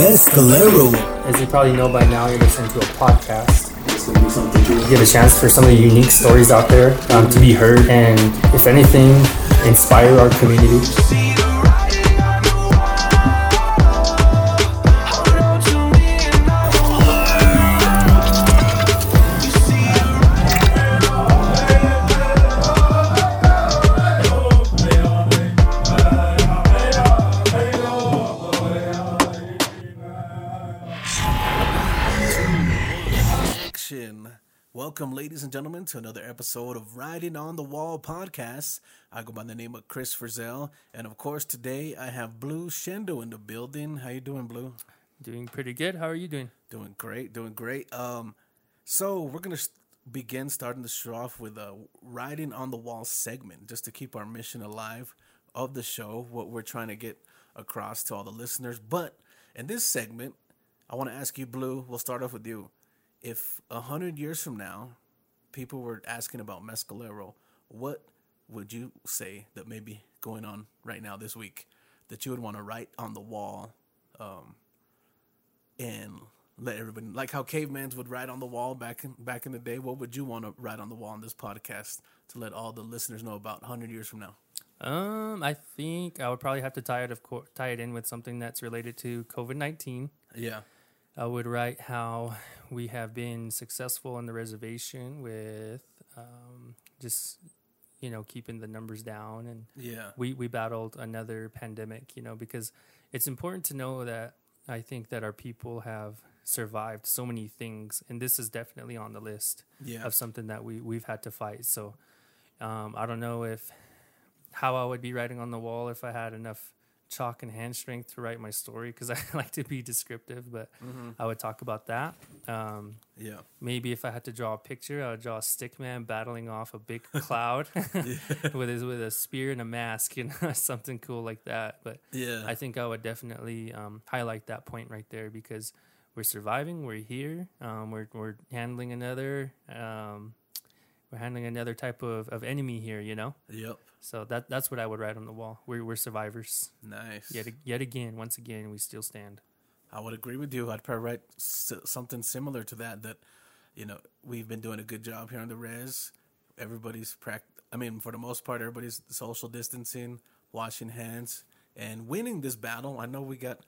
Mescalero. As you probably know by now, you're listening to a podcast. You Give a chance for some of the unique stories out there um, to be heard, and if anything, inspire our community. And gentlemen, to another episode of Writing on the Wall podcast. I go by the name of Chris Frizzell, and of course, today I have Blue Shendo in the building. How you doing, Blue? Doing pretty good. How are you doing? Doing great, doing great. Um, so we're gonna begin starting the show off with a writing on the wall segment, just to keep our mission alive of the show, what we're trying to get across to all the listeners. But in this segment, I want to ask you, Blue. We'll start off with you. If a hundred years from now, people were asking about Mescalero, what would you say that may be going on right now this week that you would want to write on the wall um, and let everybody like how cavemans would write on the wall back in back in the day. What would you want to write on the wall on this podcast to let all the listeners know about hundred years from now? Um, I think I would probably have to tie it of co- tie it in with something that's related to COVID nineteen. Yeah, I would write how we have been successful on the reservation with um, just you know keeping the numbers down. And yeah, we we battled another pandemic you know because it's important to know that i think that our people have survived so many things. And this is definitely on the list yeah. of something that we we've had to fight. So um, i don't know if how i would be writing on the wall if i had enough chalk and hand strength to write my story because i like to be descriptive but i would talk about that um, yeah. maybe if I had to draw a picture, I would draw a stick man battling off a big cloud with his with a spear and a mask, you know, something cool like that. But Yeah. I think I would definitely um, highlight that point right there because we're surviving, we're here, um, we're we're handling another um, we're handling another type of, of enemy here, you know. Yep. So that that's what I would write on the wall. We're we're survivors. Nice. Yet yet again, once again, we still stand. I would agree with you. I'd probably write s- something similar to that. That you know we've been doing a good job here on the res. Everybody's prac. I mean, for the most part, everybody's social distancing, washing hands, and winning this battle. I know we got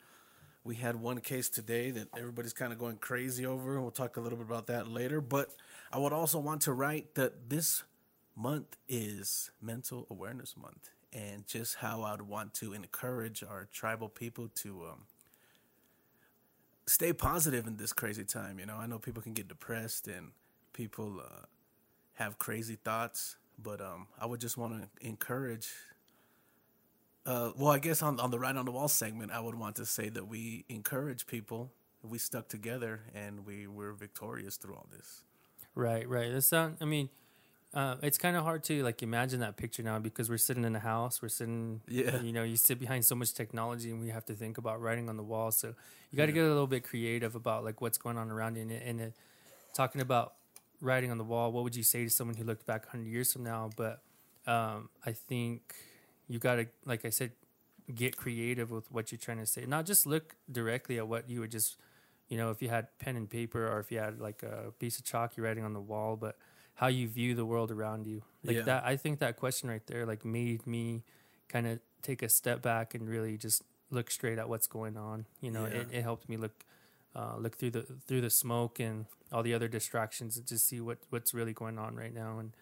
we had one case today that everybody's kind of going crazy over. We'll talk a little bit about that later. But I would also want to write that this month is Mental Awareness Month, and just how I'd want to encourage our tribal people to. Um, stay positive in this crazy time. You know, I know people can get depressed and people uh, have crazy thoughts, but um, I would just want to encourage. Uh, well, I guess on on the right on the wall segment, I would want to say that we encourage people. We stuck together and we were victorious through all this. Right, right. That's sound. I mean, uh, it's kind of hard to like imagine that picture now because we're sitting in a house. We're sitting. Yeah. You know, you sit behind so much technology, and we have to think about writing on the wall. So you got to get a little bit creative about like what's going on around you. And, and it, talking about writing on the wall, what would you say to someone who looked back hundred years from now? But um, I think you got to, like I said, get creative with what you're trying to say. Not just look directly at what you would just you know, if you had pen and paper or if you had like a piece of chalk you're writing on the wall, but how you view the world around you. Like Yeah. that I think that question right there like made me kind of take a step back and really just look straight at what's going on. You know, Yeah. it, it helped me look uh, look through the through the smoke and all the other distractions and just see what what's really going on right now and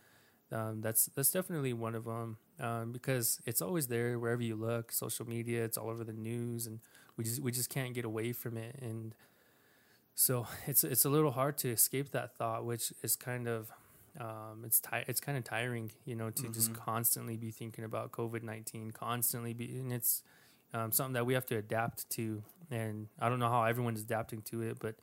um, that's that's definitely one of them um, because it's always there wherever you look social media it's all over the news and we just we just can't get away from it and so it's it's a little hard to escape that thought which is kind of um, it's ti- it's kind of tiring you know to just constantly be thinking about covid-19 constantly be and it's um, something that we have to adapt to and i don't know how everyone's adapting to it but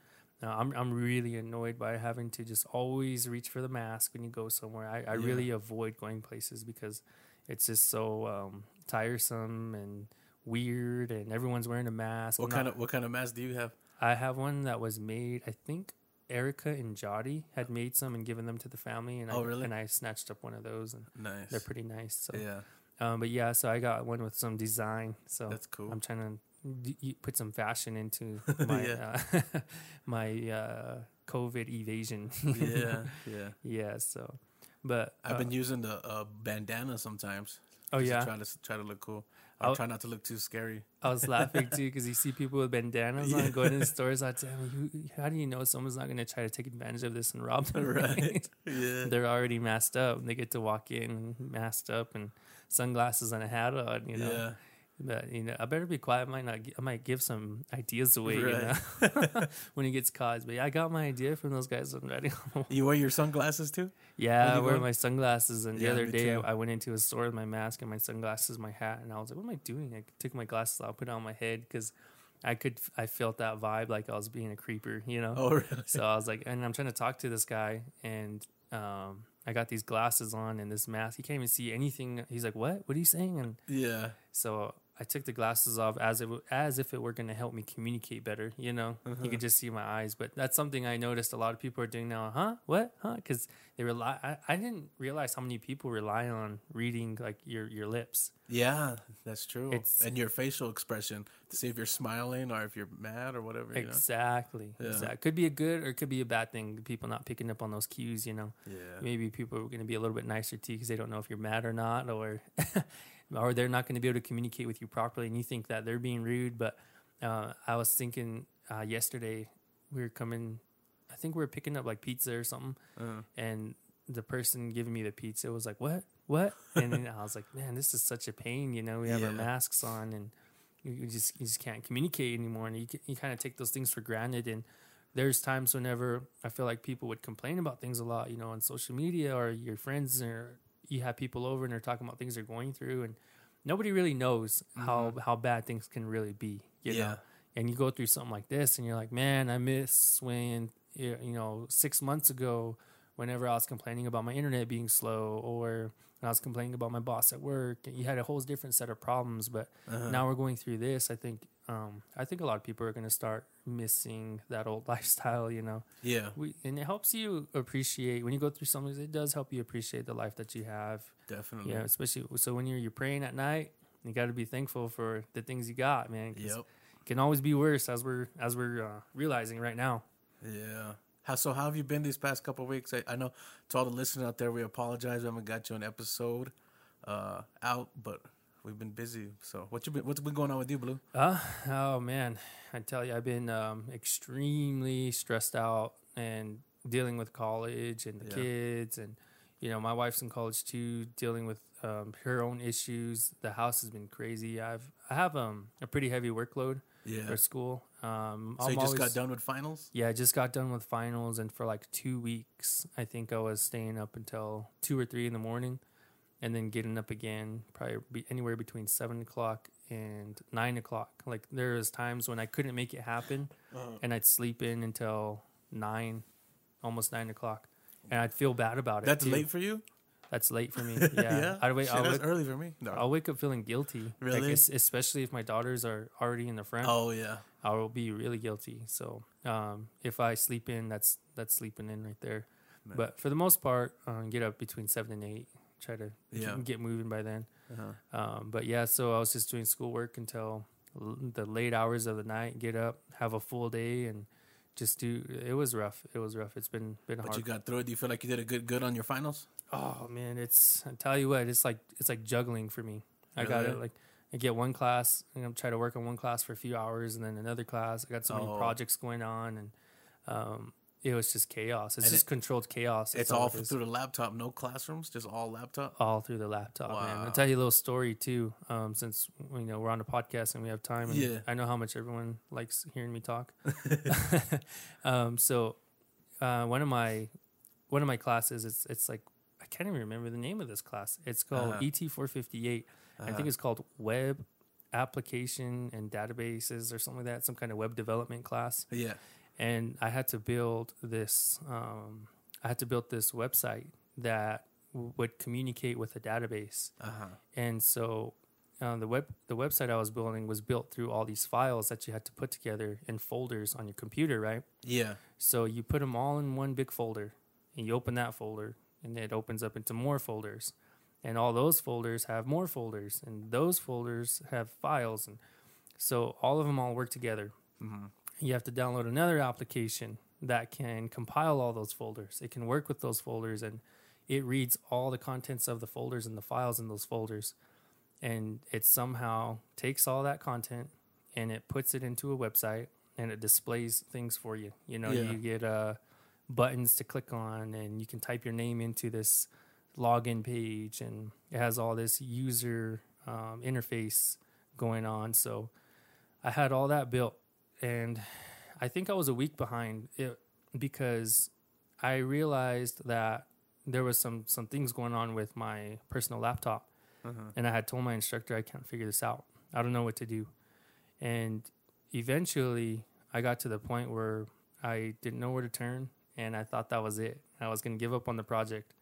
uh, I'm I'm really annoyed by having to just always reach for the mask when you go somewhere. I, I Yeah. really avoid going places because it's just so um, tiresome and weird, and everyone's wearing a mask. What I'm kind not- of what kind of mask do you have? I have one that was made. I think Erica and Jody had made some and given them to the family, and Oh, I, really? And I snatched up one of those, and Nice. they're pretty nice. So, yeah. um, but yeah, so I got one with some design. So That's cool. I'm trying to you put some fashion into my Yeah. uh, my uh, COVID evasion. yeah, yeah. yeah. So, but I've uh, been using the uh, bandana sometimes. Oh, yeah? try to try to look cool. I try not to look too scary. I was laughing too because you see people with bandanas Yeah. on going in the stores. I tell me, how do you know someone's not going to try to take advantage of this and rob them? Right. Yeah. They're already masked up. They get to walk in masked up and sunglasses and a hat on. You know. Yeah. But you know, I better be quiet. I might not. I might give some ideas away. Right. You know, when he gets caught. But yeah, I got my idea from those guys riding. on the- You wear your sunglasses too? yeah, I wear my sunglasses. And the Yeah, other day, I. I went into a store with my mask and my sunglasses, my hat, and I was like, "What am I doing?" I took my glasses off, put it on my head because I could. I felt that vibe like I was being a creeper. You know. Oh, really? So I was like, and I'm trying to talk to this guy, and um, I got these glasses on and this mask. He can't even see anything. He's like, "What? What are you saying?" And Yeah. so I took the glasses off as it as if it were going to help me communicate better. You know, Uh-huh. you could just see my eyes. But that's something I noticed a lot of people are doing now. Huh? What? Huh? Because they rely. I, I didn't realize how many people rely on reading like your your lips. Yeah, that's true. It's- and your facial expression to see if you're smiling or if you're mad or whatever. You know? Exactly. Yeah. Exactly. Could be a good or it could be a bad thing. People not picking up on those cues. You know. Yeah. maybe people are going to be a little bit nicer to you because they don't know if you're mad or not, or or they're not going to be able to communicate with you properly, and you think that they're being rude. But uh, I was thinking uh, yesterday we were coming, I think we were picking up like pizza or something, Uh, and the person giving me the pizza was like, "What? What?" And then I was like, "Man, this is such a pain." You know, we have our masks on, and you, just you just can't communicate anymore, and you you kind of take those things for granted. And there's times whenever I feel like people would complain about things a lot, you know, on social media or your friends or you have people over and they're talking about things they're going through, and nobody really knows how mm-hmm. how bad things can really be. You Yeah. know, and you go through something like this, and you're like, "Man, I miss when you you know six months ago." whenever I was complaining about my internet being slow or when I was complaining about my boss at work. You had a whole different set of problems, but uh-huh. now we're going through this. I think um, I think a lot of people are going to start missing that old lifestyle. You know, yeah, we, and it helps you appreciate when you go through something. It does help you appreciate the life that you have. definitely. Yeah, especially so when you're you're praying at night. You got to be thankful for the things you got, man. Yep. It can always be worse, as we're as we're uh, realizing right now. Yeah. How so? How have you been these past couple of weeks? I, I know to all the listeners out there, we apologize. We haven't got you an episode uh, out, but we've been busy. So what you been? What's been going on with you, Blue? Uh, oh man, I tell you, I've been um, extremely stressed out and dealing with college and the Yeah. kids, and you know, my wife's in college too, dealing with um, her own issues. The house has been crazy. I've I have um, a pretty heavy workload Yeah. for school. Um, So I'm you just always- got done with finals? Yeah, I just got done with finals, and for like two weeks, I think I was staying up until two or three in the morning, and then getting up again, probably be anywhere between seven o'clock and nine o'clock. Like there was times when I couldn't make it happen, Uh-huh. and I'd sleep in until nine, almost nine o'clock, and I'd feel bad about it. That's too. late for you? That's late for me. Yeah, I'd wait. Shit, that's wake, early for me. No. I'll wake up feeling guilty. Really? Like, especially if my daughters are already in the front. oh yeah. I will be really guilty. So um, if I sleep in, that's that's sleeping in right there. Man. But for the most part, um, get up between seven and eight. Try to Yeah. get moving by then. Uh-huh. Um, but yeah, so I was just doing schoolwork until l- the late hours of the night. Get up, have a full day, and just do. It was rough. It was rough. It's been been But hard. But you got through it. Do you feel like you did a good good on your finals? Oh man, it's I tell you what, it's like it's like juggling for me. I got it like I get one class and I'm trying to work on one class for a few hours and then another class. I got so many Oh. projects going on and um it was just chaos. It's And just controlled chaos. It's all it through the laptop, no classrooms, just all laptop. all through the laptop, man. I'll tell you a little story too. Um, since you know we're on a podcast and we have time, and Yeah. I know how much everyone likes hearing me talk. um, so uh, one of my one of my classes, it's it's like I can't even remember the name of this class. It's called Uh-huh. ET four fifty eight. I Uh-huh. think it's called Web Application and Databases or something like that. Some kind of web development class Yeah. and I had to build this. Um, I had to build this website that w- would communicate with a database, Uh huh. and so uh, the web the website I was building was built through all these files that you had to put together in folders on your computer, right? Yeah. So you put them all in one big folder, and you open that folder, and it opens up into more folders, and all those folders have more folders, and those folders have files, and So all of them all work together. You have to download another application that can compile all those folders. It can work with those folders and it reads all the contents of the folders and the files in those folders. And it somehow takes all that content and it puts it into a website and it displays things for you. You know, Yeah. you get uh, buttons to click on and you can type your name into this login page and it has all this user um, interface going on. So I had all that built and I think I was a week behind it because I realized that there was some some things going on with my personal laptop and I had told my instructor I can't figure this out. I don't know what to do. And eventually I got to the point where I didn't know where to turn and I thought that was it. I was going to give up on the project.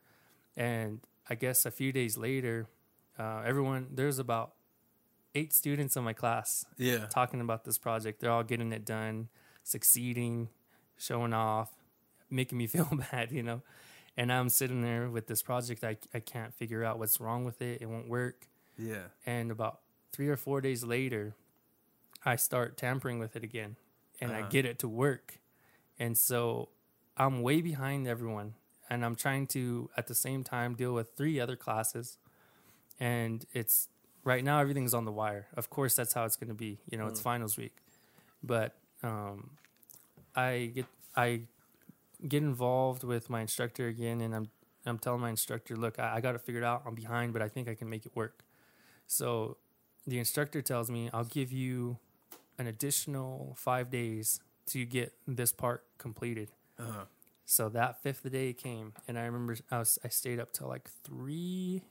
And I guess a few days later, uh, everyone, there's about eight students in my class Yeah. talking about this project. They're all getting it done, succeeding, showing off, making me feel bad, you know. And I'm sitting there with this project. I, I can't figure out what's wrong with it. It won't work. Yeah. And about three or four days later, I start tampering with it again and I Uh-huh. get it to work. And so I'm way behind everyone. And I'm trying to, at the same time, deal with three other classes. And it's right now, everything's on the wire. Of course, that's how it's going to be. You know, it's finals week. But um, I get, I get involved with my instructor again. And I'm, I'm telling my instructor, look, I, I got it figured out. I'm behind, but I think I can make it work. So the instructor tells me, I'll give you an additional five days to get this part completed. Uh-huh. So that fifth day came, and I remember I was I stayed up till like three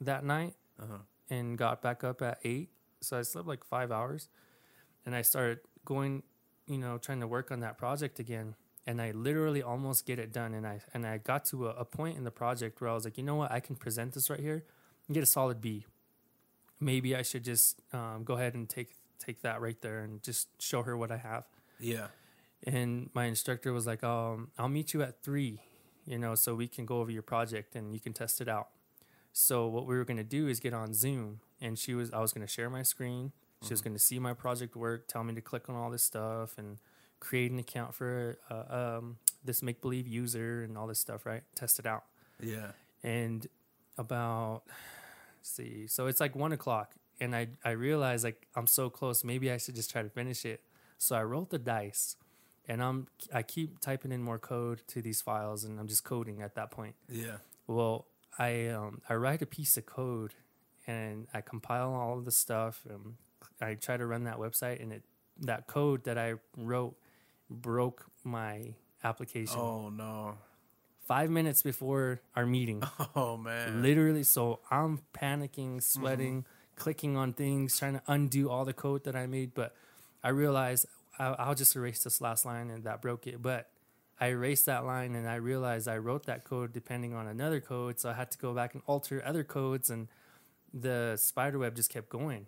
that night, Uh-huh. and got back up at eight. So I slept like five hours, and I started going, you know, trying to work on that project again. And I literally almost get it done, and I and I got to a, a point in the project where I was like, you know what, I can present this right here and get a solid B. Maybe I should just um, go ahead and take take that right there and just show her what I have Yeah. And my instructor was like um i'll meet you at three you know so we can go over your project and you can test it out. So what we were going to do is get on zoom and she was i was going to share my screen. She was going to see my project work tell me to click on all this stuff and create an account for uh, um, this make believe user and all this stuff right? Test it out. Yeah. and about let's see so it's like one o'clock and i i realized like i'm so close maybe i should just try to finish it. So i rolled the dice and i'm i keep typing in more code to these files and i'm just coding at that point Yeah. well i um i write a piece of code and i compile all of the stuff and i try to run that website and it that code that i wrote broke my application Oh no. five minutes before our meeting Oh man. literally so i'm panicking sweating clicking on things trying to undo all the code that i made but i realized I'll, I'll just erase this last line and that broke it but i erased that line and i realized i wrote that code depending on another code so i had to go back and alter other codes and the spider web just kept going.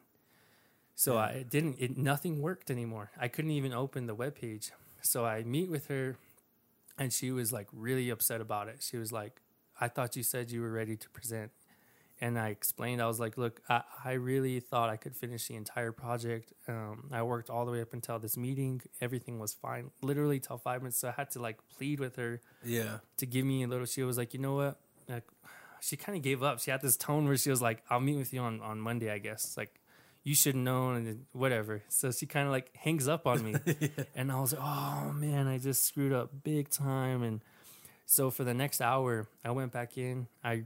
So I it didn't it nothing worked anymore. I couldn't even open the web page. So i meet with her and she was like really upset about it. She was like I thought you said you were ready to present. And I explained, I was like, look, I, I really thought I could finish the entire project. Um, I worked all the way up until this meeting. Everything was fine, literally till five minutes. So I had to like plead with her Yeah. to give me a little. She was like, you know what? Like, she kind of gave up. She had this tone where she was like, I'll meet with you on, on Monday, I guess. Like, you should know and whatever. So she kind of like hangs up on me. And I was like, oh man, I just screwed up big time. And so for the next hour, I went back in, I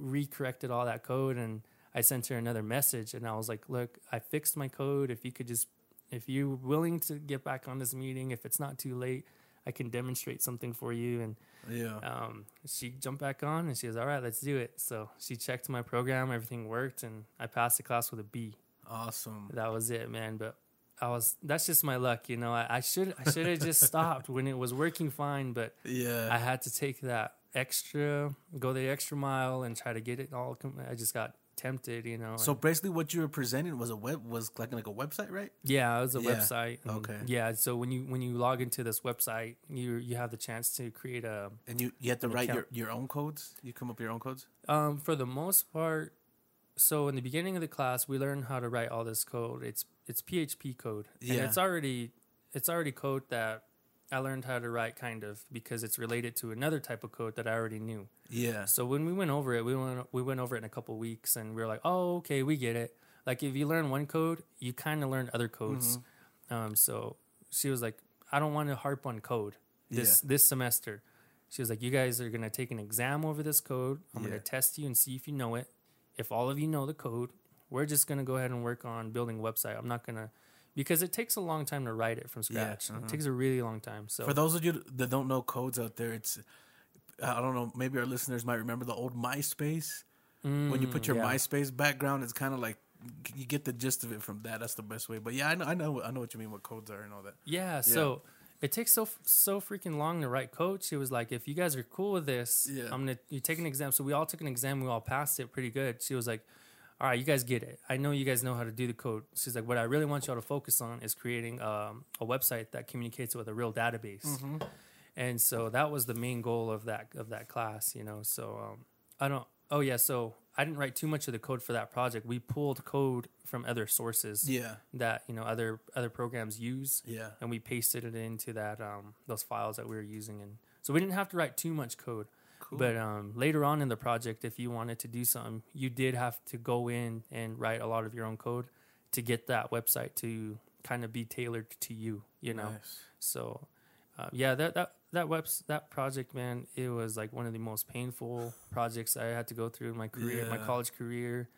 recorrected all that code, and I sent her another message. And I was like, look, I fixed my code. If you could just, if you're willing to get back on this meeting, if it's not too late, I can demonstrate something for you. And Yeah. um, she jumped back on and she was, all right, let's do it. So she checked my program, everything worked, and I passed the class with a B Awesome. that was it, man. But I was that's just my luck, you know. I, I should I should have just stopped when it was working fine, but Yeah. I had to take that extra, go the extra mile, and try to get it all. Com- I just got tempted, you know. so basically, what you were presenting was a web was like like a website, right? yeah, it was a Yeah. website. Okay. Yeah, so when you when you log into this website, you you have the chance to create a. And you you have to write your, account. your own codes. You come up with your own codes. Um, for the most part, so in the beginning of the class, we learn how to write all this code. It's it's PHP code, and Yeah. it's already it's already code that I learned how to write kind of because it's related to another type of code that I already knew. Yeah. So when we went over it, we went we went over it in a couple weeks, and we were like, oh, okay, we get it. Like if you learn one code, you kind of learn other codes. Mm-hmm. Um, so she was like, I don't want to harp on code this this semester. She was like, you guys are gonna take an exam over this code. I'm Yeah. gonna test you and see if you know it. If all of you know the code, we're just gonna go ahead and work on building a website. I'm not gonna because it takes a long time to write it from Yeah, scratch. uh-huh. It takes a really long time. So For those of you that don't know codes out there, it's I don't know. Maybe our listeners might remember the old MySpace. when you put your Mm, yeah. MySpace background, it's kind of like you get the gist of it from that. That's the best way. But yeah, I know, I know, I know what you mean. What codes are and all that. Yeah, so it takes so so freaking long to write code. She was like, "If you guys are cool with this, Yeah. I'm gonna you take an exam." So we all took an exam. We all passed it pretty good. She was like, "All right, you guys get it. I know you guys know how to do the code." She's like, "What I really want y'all to focus on is creating um, a website that communicates with a real database." Mm-hmm. And so that was the main goal of that of that class, you know. So um, I don't. Oh yeah, so I didn't write too much of the code for that project. We pulled code from other sources Yeah, that you know other other programs use yeah, and we pasted it into that um, those files that we were using and so we didn't have to write too much code cool. but um, later on in the project if you wanted to do something you did have to go in and write a lot of your own code to get that website to kind of be tailored to you you know? Nice. so uh, yeah that that that webs that project man it was like one of the most painful projects i had to go through in my career my college career.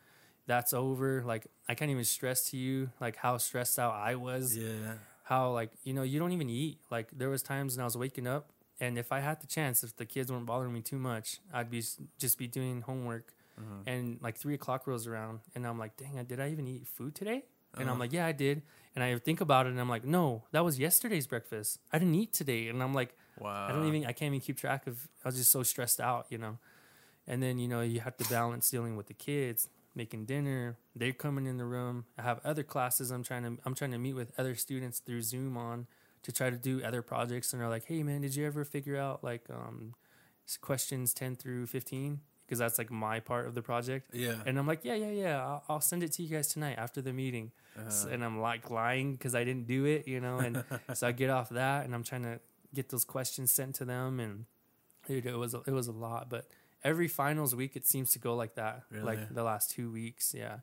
That's over. Like i can't even stress to you like how stressed out i was. Yeah, how like you know you don't even eat. Like there was times when i was waking up and if i had the chance if the kids weren't bothering me too much i'd be just be doing homework Mhm. and like three o'clock rolls around and i'm like dang did i even eat food today and i'm Uh-huh. like yeah i did and i think about it and i'm like no that was yesterday's breakfast i didn't eat today and i'm like wow. I don't even I can't even keep track of I was just so stressed out, you know. And then, you know, you have to balance dealing with the kids, making dinner, they're coming in the room. I have other classes I'm trying to I'm trying to meet with other students through Zoom on to try to do other projects and they're like, "Hey man, did you ever figure out like um questions 10 through 15?" Because that's like my part of the project. Yeah, And I'm like, "Yeah, yeah, yeah. I'll, I'll send it to you guys tonight after the meeting." S- Uh, and I'm like lying because I didn't do it, you know. And so I get off that, and I'm trying to get those questions sent to them, and dude, it was it was a lot. But every finals week, it seems to go like that. Really? Like the last two weeks, yeah.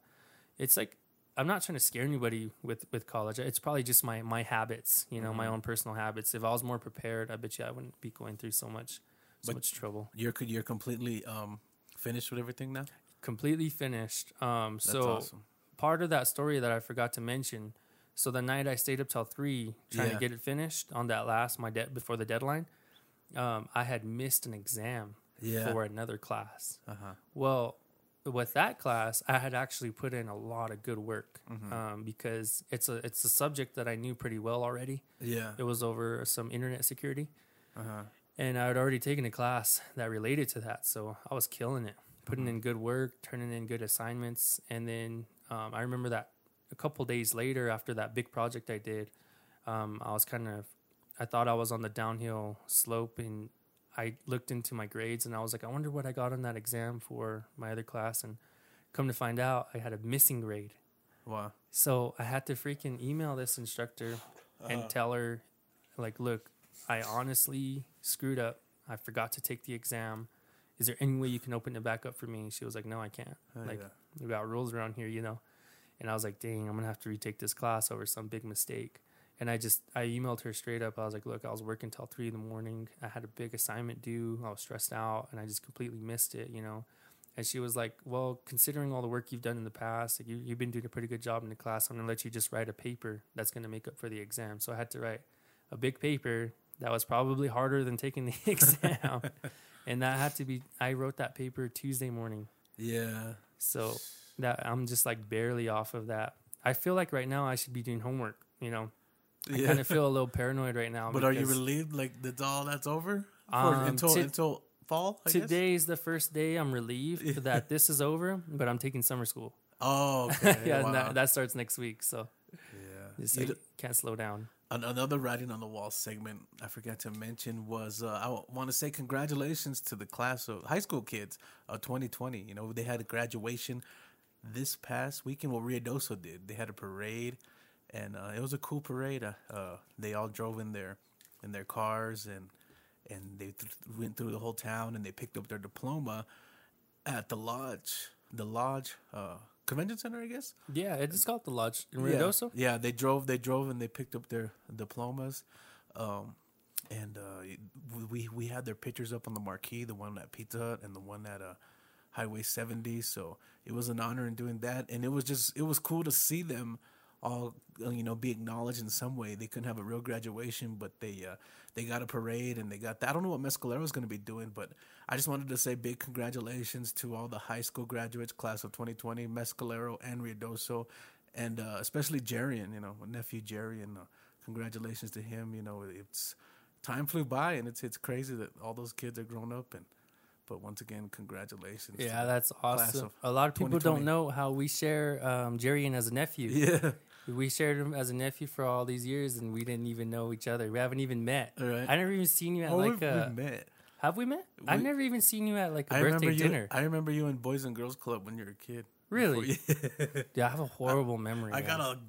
It's like I'm not trying to scare anybody with with college. It's probably just my my habits, you know, my Mhm. own personal habits. If I was more prepared, I bet you I wouldn't be going through so much so But- much trouble. you're you're completely um finished with everything now. Completely finished. Um, That's so awesome. part of that story that I forgot to mention. So the night I stayed up till three trying Yeah. to get it finished on that last my debt before the deadline, um, I had missed an exam Yeah. for another class. Uh huh. Well, with that class, I had actually put in a lot of good work Mhm. um, because it's a it's a subject that I knew pretty well already. Yeah. It was over some internet security, Uh huh. and I had already taken a class that related to that, so I was killing it, putting in good work, turning in good assignments, and then um, I remember that a couple days later, after that big project I did, um, I was kind of, I thought I was on the downhill slope, and I looked into my grades, and I was like, I wonder what I got on that exam for my other class, and come to find out, I had a missing grade. Wow. So I had to freaking email this instructor and uh-huh. tell her, like, look, I honestly screwed up. I forgot to take the exam. Is there any way you can open it back up for me? She was like, no, I can't. Oh, like, yeah. we got rules around here, you know. And I was like, dang, I'm gonna have to retake this class over some big mistake. And I just I emailed her straight up. I was like, look, I was working till three in the morning. I had a big assignment due. I was stressed out, and I just completely missed it, you know. And she was like, well, considering all the work you've done in the past, like you, you've been doing a pretty good job in the class. I'm gonna let you just write a paper that's gonna make up for the exam. So I had to write a big paper that was probably harder than taking the exam. and that had to be I wrote that paper Tuesday morning. Yeah. So that I'm just like barely off of that. I feel like right now I should be doing homework. You know, I kind of feel a little paranoid right now. But are you relieved? Like that's all that's over For- Um, until to- until fall? I guess? Today is the first day I'm relieved that this is over, but I'm taking summer school. Oh, okay. yeah, wow. that, that starts next week. So yeah. just like, can't slow down. Another writing on the wall segment I forgot to mention was uh, I want to say congratulations to the class of high school kids of 2020. You know they had a graduation. this past weekend. What Ruidoso did, they had a parade, and uh, it was a cool parade. Uh, uh, they all drove in their in their cars and and they th- went through the whole town and they picked up their diploma at the lodge, the lodge uh, convention center, I guess. Yeah, it's called the Lodge in Yeah. Ruidoso. Yeah, they drove. They drove and they picked up their diplomas, um, and uh, we we had their pictures up on the marquee, the one at Pizza Hut and the one at uh, Highway 70. So it was an honor in doing that, and it was just it was cool to see them all uh, you know be acknowledged in some way. They couldn't have a real graduation, but they uh, they got a parade and they got that. I don't know what Mescalero is going to be doing, but I just wanted to say big congratulations to all the high school graduates, class of 2020, Mescalero and Ruidoso, and uh, especially Jarian, you know, nephew Jarian. Uh, congratulations to him. You know, it's time flew by, and it's it's crazy that all those kids are grown up and. But once again, congratulations. Yeah, that's awesome. A lot of people don't know how we share um, Jerry as a nephew. Yeah, We shared him as a nephew for all these years, and we didn't even know each other. We haven't even met. Right. I never even seen you at oh, like a. met. Have we met? I've never even seen you at like a I birthday you. dinner. I remember you in Boys and Girls Club when you were a kid. Really? Yeah, I have a horrible memory. I man. got a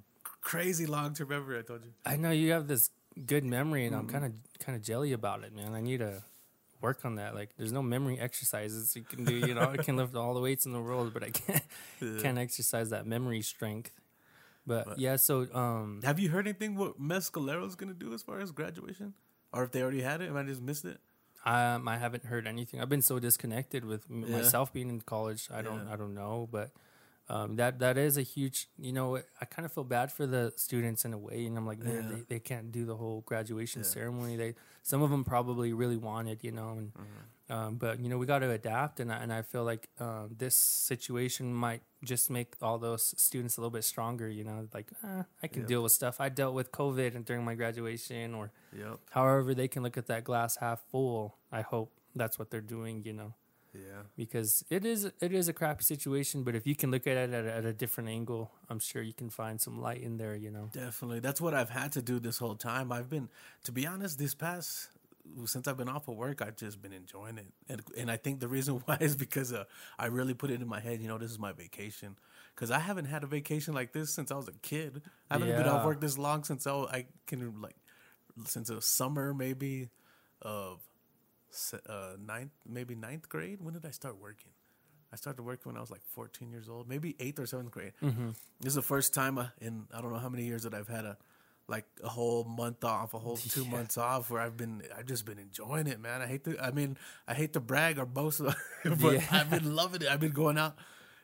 crazy long term memory. I told you. I know you have this good memory, and I'm Mm-hmm. kind of kind of jelly about it, man. I need to work on that. Like, there's no memory exercises you can do. You know, I can lift all the weights in the world, but I can't can't exercise that memory strength. But, But- yeah, so um, Have you heard anything what Mescalero's gonna do as far as graduation, or if they already had it? If I just missed it. Um, I haven't heard anything. I've been so disconnected with Yeah. myself being in college. I don't, Yeah. I don't know, but um, that that is a huge. You know, I kind of feel bad for the students in a way, and I'm like, man, Yeah. they, they can't do the whole graduation Yeah. ceremony. They some of them probably really wanted, you know, and Mm-hmm. um, but you know we got to adapt, and I, and I feel like um, this situation might just make all those students a little bit stronger. You know, like eh, I can Yeah. deal with stuff. I dealt with COVID and during my graduation, or Yep. however they can look at that glass half full. I hope that's what they're doing. You know Yeah. because it is it is a crappy situation. But if you can look at it at a, at a different angle, I'm sure you can find some light in there. You know. Definitely. That's what I've had to do this whole time. I've been, to be honest, this past since I've been off of work, I've just been enjoying it, and and I think the reason why is because uh, I really put it in my head. You know, this is my vacation because I haven't had a vacation like this since I was a kid. I haven't been off work this long since I, I can like since the summer maybe of uh, ninth, maybe ninth grade. When did I start working? I started working when I was like 14 years old, maybe eighth or seventh grade. Mm-hmm. This is the first time uh, in I don't know how many years that I've had a like a whole month off, a whole two Yeah. months off, where I've been I've just been enjoying it, man. I hate to I mean I hate to brag or boast, but Yeah. I've been loving it. I've been going out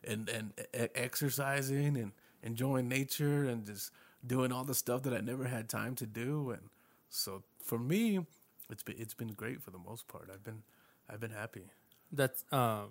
and and exercising and enjoying nature and just doing all the stuff that I never had time to do. And so for me, it's been it's been great for the most part. I've been I've been happy. That's uh,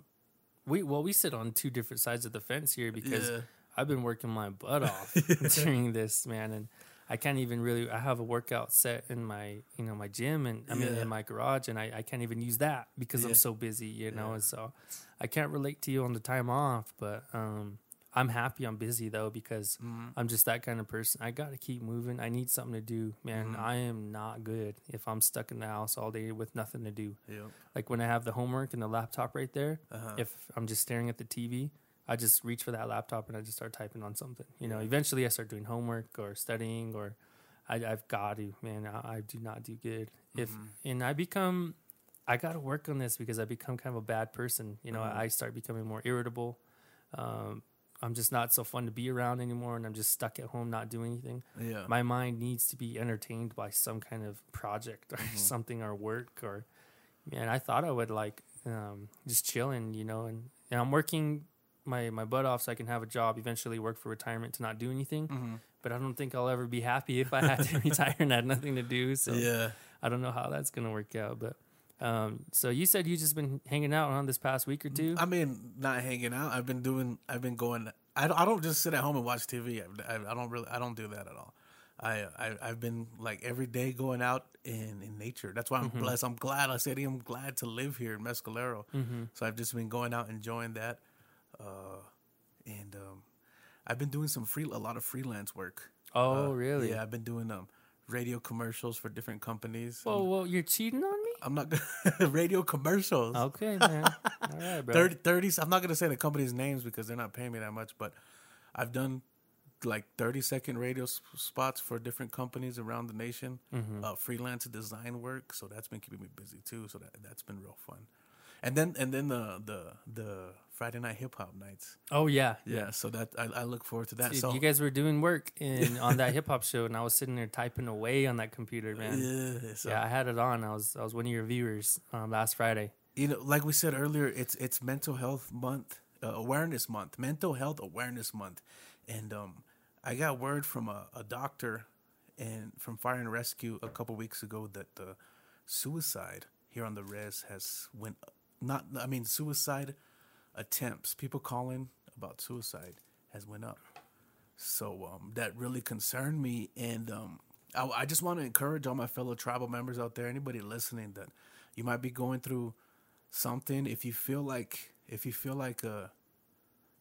we well we sit on two different sides of the fence here because Yeah. I've been working my butt off during this man, and I can't even really. I have a workout set in my you know my gym and I mean Yeah. in my garage, and I, I can't even use that because Yeah. I'm so busy, you know. And so I can't relate to you on the time off, but um, I'm happy I'm busy though because Mm-hmm. I'm just that kind of person. I got to keep moving. I need something to do, man. Mm-hmm. I am not good if I'm stuck in the house all day with nothing to do Yep. like when I have the homework and the laptop right there, Uh-huh. if I'm just staring at the TV, I just reach for that laptop and I just start typing on something. You know, eventually I start doing homework or studying or I, I've got to, man, I, I do not do good. If Mm-hmm. and I become, I got to work on this because I become kind of a bad person. You know, Mhm. I start becoming more irritable. Um, I'm just not so fun to be around anymore, and I'm just stuck at home not doing anything Yeah. my mind needs to be entertained by some kind of project or Mm-hmm. something or work or man i thought i would like um, just chilling you know and, and i'm working my, my butt off so i can have a job eventually work for retirement to not do anything Mm-hmm. but i don't think i'll ever be happy if i had to retire and had nothing to do so Yeah. i don't know how that's gonna work out but um, so you said you just been hanging out on this past week or two I mean, not hanging out. I've been doing. I've been going. I don't, I don't just sit at home and watch TV. I, I, I don't really. I don't do that at all. I, I I've been like every day going out in in nature. That's why I'm blessed. I'm glad. I said I'm glad to live here in Mescalero. So I've just been going out enjoying that, uh, and um, I've been doing some free a lot of freelance work. oh Uh, really Yeah, I've been doing um radio commercials for different companies. whoa whoa you're cheating on me I'm not gonna radio commercials. Okay, man. All right, bro. 30, 30 I'm not gonna say the company's names because they're not paying me that much, but I've done like 30 second radio s- spots for different companies around the nation. Mm-hmm. Uh, freelance design work, so that's been keeping me busy too. So that that's been real fun. And then and then the the the Friday night hip hop nights. Oh yeah, Yeah, so that I, I look forward to that. Dude, so you guys were doing work in on that hip hop show, and I was sitting there typing away on that computer, man. yeah, so Yeah, I had it on. I was I was one of your viewers um, last Friday. you know, like we said earlier, it's it's Mental Health Month, uh, Awareness Month, Mental Health Awareness Month, and um, I got word from a, a doctor and from Fire and Rescue a couple weeks ago that the suicide here on the res has went not I mean suicide attempts, people calling about suicide has went up. So um, that really concerned me, and um, I, I just want to encourage all my fellow tribal members out there, anybody listening, that you might be going through something. If you feel like, if you feel like uh,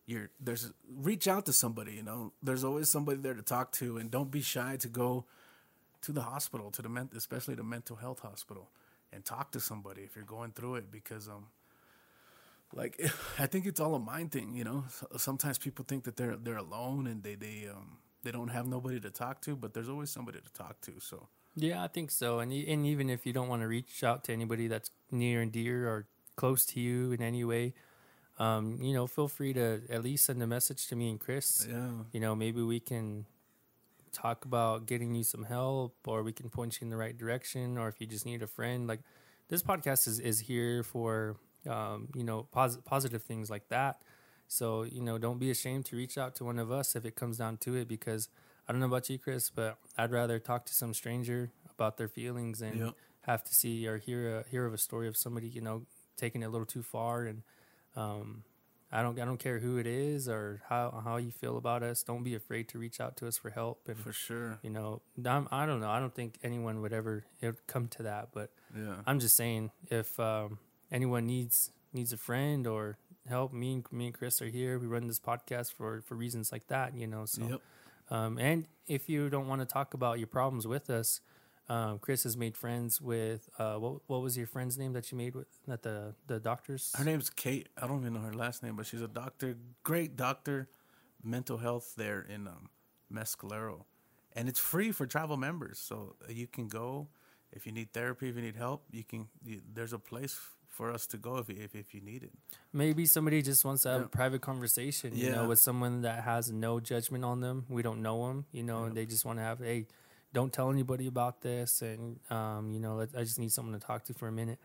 you're there's reach out to somebody. You know, there's always somebody there to talk to, and don't be shy to go to the hospital, to the men- especially the mental health hospital, and talk to somebody if you're going through it, because um, like I think it's all a mind thing, you know. Sometimes people think that they're they're alone and they they um they don't have nobody to talk to, but there's always somebody to talk to. So Yeah, I think so. And and even if you don't want to reach out to anybody that's near and dear or close to you in any way, um, you know, feel free to at least send a message to me and Chris. yeah, You know, maybe we can talk about getting you some help, or we can point you in the right direction, or if you just need a friend. Like this podcast is is here for um, you know pos- positive things like that. So you know, don't be ashamed to reach out to one of us if it comes down to it, because I don't know about you, Chris, but I'd rather talk to some stranger about their feelings and Yep. have to see or hear a hear of a story of somebody you know taking it a little too far and um, I don't I don't care who it is or how how you feel about us. Don't be afraid to reach out to us for help and for sure. you know I'm, I don't know I don't think anyone would ever it would come to that, but Yeah, I'm just saying if um, anyone needs needs a friend or help, me and me and Chris are here. We run this podcast for for reasons like that, you know. So yep. um, and if you don't want to talk about your problems with us, um, Chris has made friends with uh, what what was your friend's name that you made with at the the doctors? Her name's Kate. I don't even know her last name, but she's a doctor, great doctor, mental health there in um, Mescalero, and it's free for travel members. So you can go if you need therapy, if you need help. You can. You, there's a place for us to go if you, if, if you need it. Maybe somebody just wants to have Yeah. a private conversation, you Yeah. know, with someone that has no judgment on them. We don't know them, you know, and they just want to have, hey, don't tell anybody about this, and um, you know, I just need someone to talk to for a minute.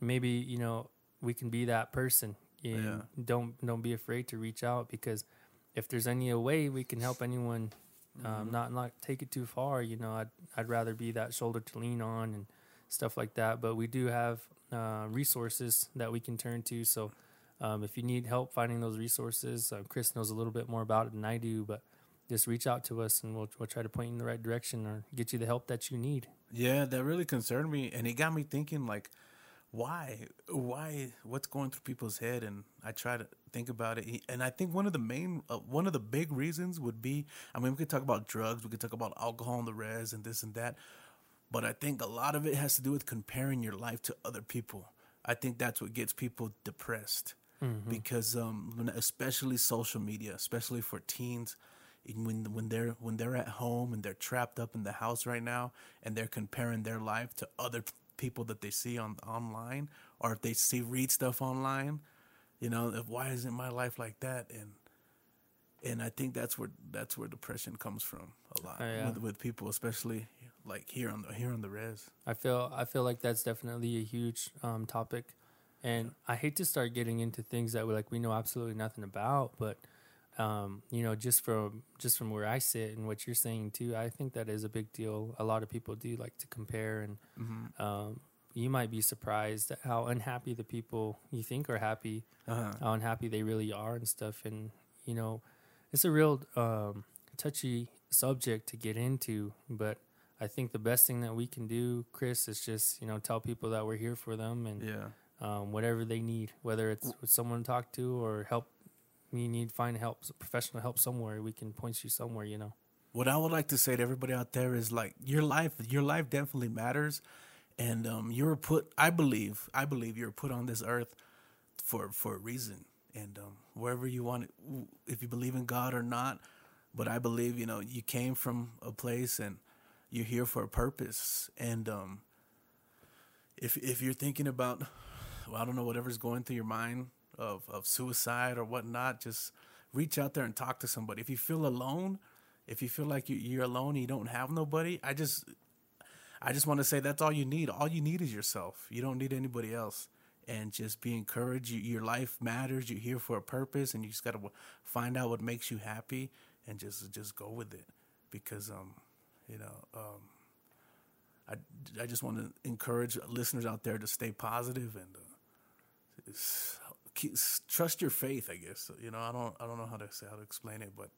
Maybe you know we can be that person. Yeah. Don't don't be afraid to reach out because if there's any way we can help anyone, Mm-hmm. um, not not take it too far. You know, I'd I'd rather be that shoulder to lean on and stuff like that. But we do have uh, resources that we can turn to. So um, if you need help finding those resources, uh, Chris knows a little bit more about it than I do. But just reach out to us and we'll we'll try to point you in the right direction or get you the help that you need. Yeah, that really concerned me, and it got me thinking like, why, why, what's going through people's head? And I try to think about it, and I think one of the main, uh, one of the big reasons would be, I mean, we could talk about drugs, we could talk about alcohol and the res and this and that, but I think a lot of it has to do with comparing your life to other people. I think that's what gets people depressed because, um, when, especially social media, especially for teens, when when they're when they're at home and they're trapped up in the house right now and they're comparing their life to other people that they see on online or if they see read stuff online, you know, if, why isn't my life like that? And and I think that's where that's where depression comes from a lot Oh, yeah. with, with people, especially like here on the here on the res. I feel I feel like that's definitely a huge um, topic, and I hate to start getting into things that we like we know absolutely nothing about, but um, you know, just from just from where I sit and what you're saying too, I think that is a big deal. A lot of people do like to compare, and Mm-hmm. um, you might be surprised at how unhappy the people you think are happy, Uh-huh. how unhappy they really are and stuff. And you know, it's a real um, touchy subject to get into, but I think the best thing that we can do, Chris, is just you know tell people that we're here for them and Yeah. um, whatever they need, whether it's with someone to talk to or help. You need find help, professional help somewhere. We can point you somewhere. You know. What I would like to say to everybody out there is like your life, your life definitely matters, and um, you were put. I believe. I believe you were put on this earth for for a reason, and um, wherever you want if you believe in God or not, but I believe you know you came from a place and you're here for a purpose, and um, if if you're thinking about, well, I don't know, whatever's going through your mind of of suicide or whatnot, just reach out there and talk to somebody. If you feel alone, if you feel like you, you're alone and you don't have nobody, I just I just want to say that's all you need. All you need is yourself. You don't need anybody else. And just be encouraged. You, your life matters. You're here for a purpose, and you just got to find out what makes you happy, and just just go with it. Because um, you know, um, I I just want to encourage listeners out there to stay positive and uh, keep, trust your faith. I guess you know I don't I don't know how to say how to explain it, but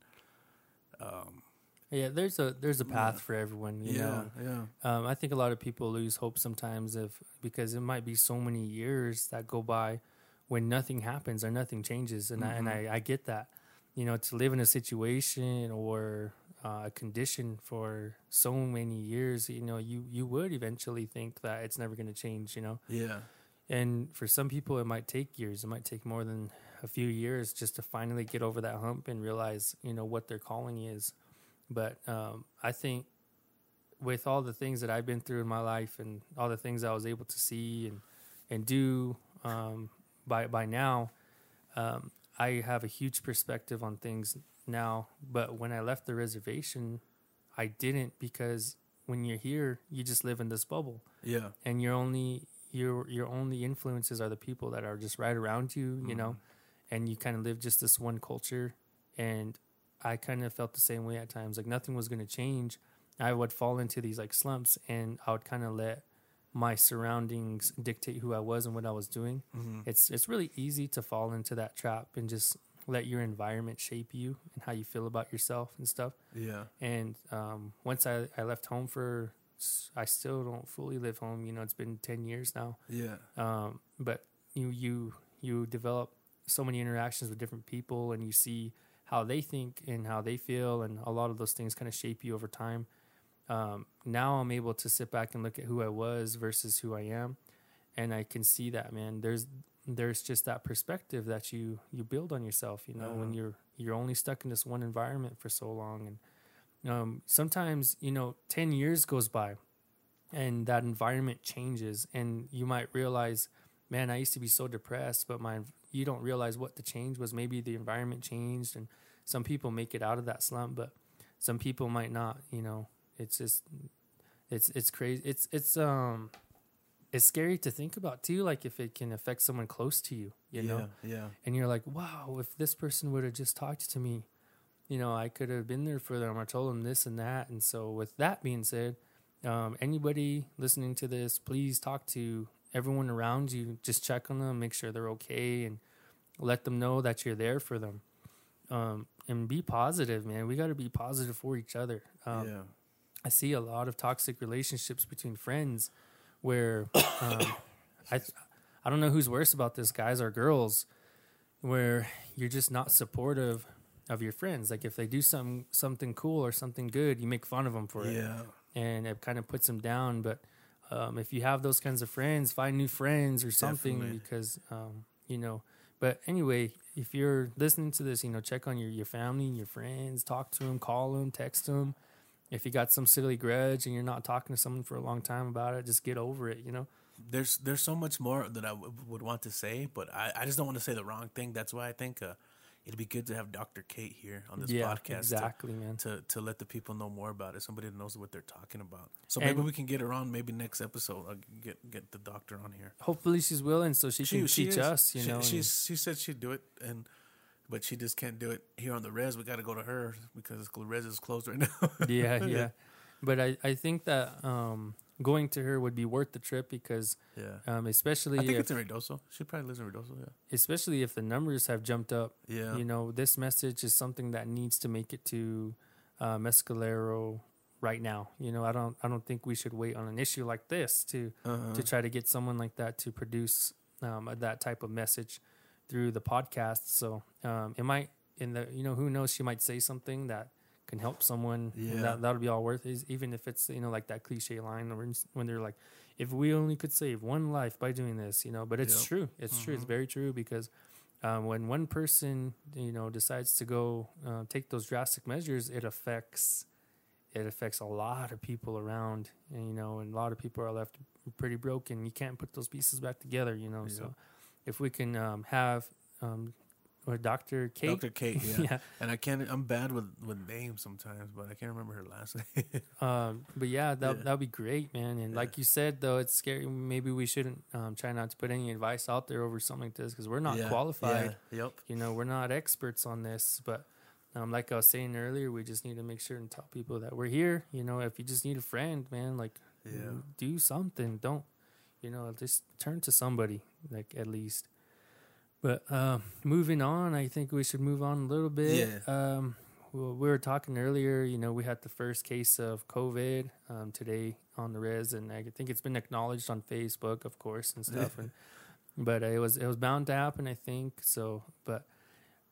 um, yeah, there's a there's a path yeah. for everyone. You yeah, know? yeah. Um, I think a lot of people lose hope sometimes if because it might be so many years that go by when nothing happens or nothing changes, and mm-hmm. I, and mm-hmm. I, I get that. You know, to live in a situation or uh, a condition for so many years, you know, you you would eventually think that it's never going to change. You know. Yeah. And for some people, it might take years. It might take more than a few years just to finally get over that hump and realize, you know, what their calling is. But um, I think with all the things that I've been through in my life and all the things I was able to see and and do um, by by now, um, I have a huge perspective on things now. But when I left the reservation, I didn't because when you're here, you just live in this bubble. Yeah, and you're only your your only influences are the people that are just right around you. Mm-hmm. You know, and you kind of live just this one culture and I kind of felt the same way at times. Like nothing was going to change. I would fall into these like slumps, and I would kind of let my surroundings dictate who I was and what I was doing. Mm-hmm. It's it's really easy to fall into that trap and just let your environment shape you and how you feel about yourself and stuff. Yeah. And um, once I, I left home for, I still don't fully live home. You know, it's been ten years now. Yeah. Um, but you you you develop so many interactions with different people, and you see how they think and how they feel, and a lot of those things kind of shape you over time. Um, now I'm able to sit back and look at who I was versus who I am, and I can see that man. There's there's just that perspective that you you build on yourself. You know, uh-huh. when you're you're only stuck in this one environment for so long, and um, sometimes you know ten years goes by, and that environment changes, and you might realize, man, I used to be so depressed, but my you don't realize what the change was. Maybe the environment changed, and some people make it out of that slump, but some people might not. You know, it's just it's it's crazy. It's it's um it's scary to think about too. Like if it can affect someone close to you, you yeah, know, yeah. And you're like, wow, if this person would have just talked to me, you know, I could have been there for them or told them this and that. And so, with that being said, um, anybody listening to this, please talk to everyone around you, just check on them, make sure they're okay, and let them know that you're there for them. Um, and be positive, man. We got to be positive for each other. Um, yeah. I see a lot of toxic relationships between friends where um, I I don't know who's worse about this, guys or girls, where you're just not supportive of your friends. Like if they do some something cool or something good, you make fun of them for it. Yeah. And it kind of puts them down. But um, if you have those kinds of friends, find new friends or something Definitely. because um, you know. But anyway, if you're listening to this, you know, check on your your family and your friends, talk to them, call them, text them. If you got some silly grudge and you're not talking to someone for a long time about it, just get over it. You know. There's there's so much more that I w- would want to say, but I, I just don't want to say the wrong thing. That's why I think uh, it'd be good to have Dr. Kate here on this yeah, podcast. Exactly, to, man. To to let the people know more about it. Somebody that knows what they're talking about. So maybe and we can get her on. Maybe next episode, I'll get get the doctor on here. Hopefully, she's willing, so she, she can she teach is. us. You she, know, she she said she'd do it, and but she just can't do it here on the res. We got to go to her because the res is closed right now. yeah, yeah. But I I think that um going to her would be worth the trip because yeah, um, especially I think if, it's in Ruidoso. She probably lives in Ruidoso. Yeah, especially if the numbers have jumped up. Yeah, you know, this message is something that needs to make it to uh, Mescalero right now. You know, I don't I don't think we should wait on an issue like this to uh-huh. to try to get someone like that to produce um, that type of message through the podcast. So um, it might in the you know who knows she might say something that can help someone, yeah. that that'll be all worth it. Even if it's you know like that cliche line when when they're like, if we only could save one life by doing this, you know, but it's Yep. true. It's true. It's Mhm. very true because um, when one person, you know, decides to go uh, take those drastic measures, it affects it affects a lot of people around, and you know, and a lot of people are left pretty broken. You can't put those pieces back together, you know. So. If we can um, have um, or Dr. Kate, Dr. Kate, yeah. yeah. And I can't. I'm bad with with names sometimes, but I can't remember her last name. Um, but yeah, that Yeah. that'd be great, man. And Yeah. like you said, though, it's scary. Maybe we shouldn't um, try not to put any advice out there over something like this because we're not qualified. Yep. You know, we're not experts on this. But um, like I was saying earlier, we just need to make sure and tell people that we're here. You know, if you just need a friend, man, like Yeah. do something. Don't you know? Just turn to somebody, like at least. But um, moving on, I think we should move on a little bit. yeah. Um, well, we were talking earlier. You know, we had the first case of COVID um, today on the res, and I think it's been acknowledged on Facebook, of course, and stuff. and but it was it was bound to happen, I think. So, but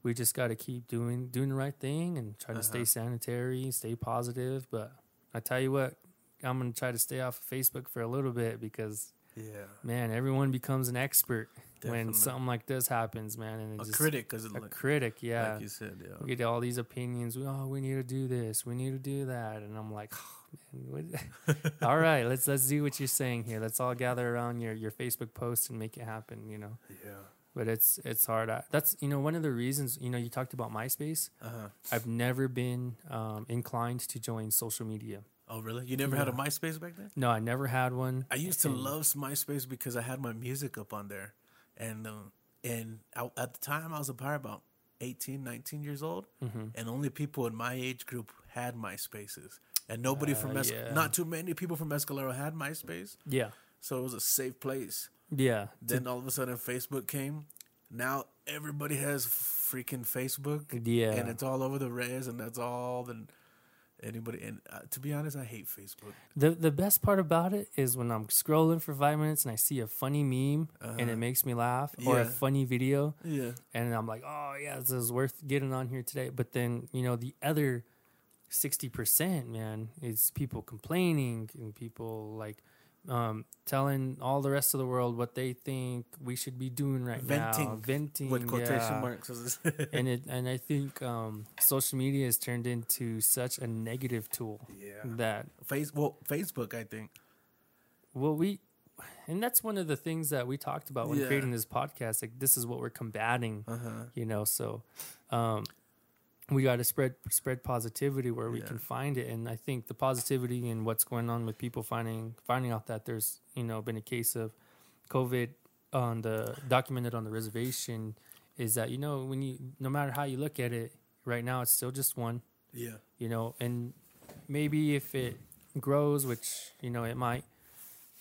we just got to keep doing doing the right thing and try to stay Uh-huh. sanitary, stay positive. But I tell you what, I'm gonna try to stay off of Facebook for a little bit because Yeah. man, everyone becomes an expert when something like this happens, man. And A it's just, critic, because a like, critic, yeah. like you said, yeah. we get all these opinions. We, oh, we need to do this. We need to do that. And I'm like, oh, man, what? all right, let's let's do what you're saying here. Let's all gather around your your Facebook post and make it happen. You know, Yeah. but it's it's hard. I, that's you know one of the reasons. You know, you talked about MySpace. Uh huh. I've never been um, inclined to join social media. Oh, really? You never had a MySpace back then? No, I never had one. I used to And- love MySpace because I had my music up on there, and um, and I, at the time I was probably about 18, 19 years old, Mhm. and only people in my age group had MySpaces, and nobody Uh, from Es- yeah. not too many people from Mescalero had MySpace, Yeah, so it was a safe place. yeah. Then all of a sudden Facebook came. Now everybody has freaking Facebook, yeah. and it's all over the res, and that's all the anybody. And uh, to be honest, I hate Facebook. The the best part about it is when I'm scrolling for five minutes and I see a funny meme and Uh-huh. it makes me laugh, or a funny video, Yeah, and I'm like, oh yeah, this is worth getting on here today. But then you know the other sixty percent, man, is people complaining and people like um, telling all the rest of the world what they think we should be doing right now, Venting venting with quotation yeah. marks. and it and I think um, social media has turned into such a negative tool yeah. that Face well, Facebook, I think. Well, we, and that's one of the things that we talked about when Yeah. creating this podcast. Like, this is what we're combating, Uh huh. you know. So, um, we got to spread spread positivity where we Yeah. can find it, and I think the positivity and what's going on with people finding finding out that there's you know been a case of COVID on the documented on the reservation is that you know when you no matter how you look at it right now it's still just one Yeah. you know, and maybe if it grows, which you know it might,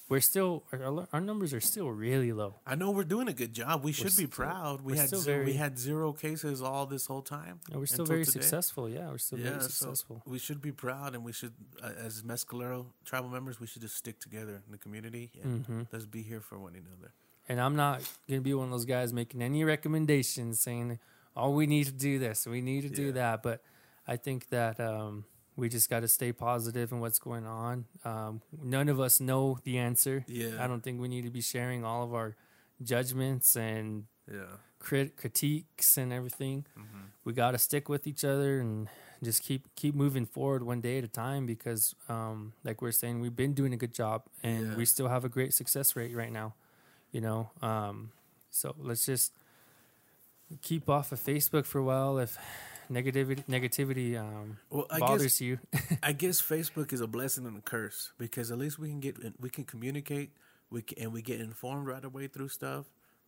we're still our, our numbers are still really low. I know we're doing a good job. We should be still- proud. We had zero, we had zero cases all this whole time. We're still very today. successful. Yeah, we're still Yeah, very so successful. we should be proud, and we should, uh, as Mescalero tribal members, we should just stick together in the community and hmm let's be here for one another. And I'm not gonna be one of those guys making any recommendations saying, "Oh, we need to do this, we need to do that." But I think that um, we just got to stay positive in what's going on. Um, none of us know the answer. Yeah. I don't think we need to be sharing all of our judgments and Yeah. crit- critiques and everything. hmm We got to stick with each other and just keep keep moving forward one day at a time because, um, like we're saying, we've been doing a good job and Yeah. we still have a great success rate right now. You know, um, so let's just keep off of Facebook for a while if negativity negativity um, Well, I bothers guess you. I guess Facebook is a blessing and a curse because at least we can get we can communicate we can, and we get informed right away through stuff.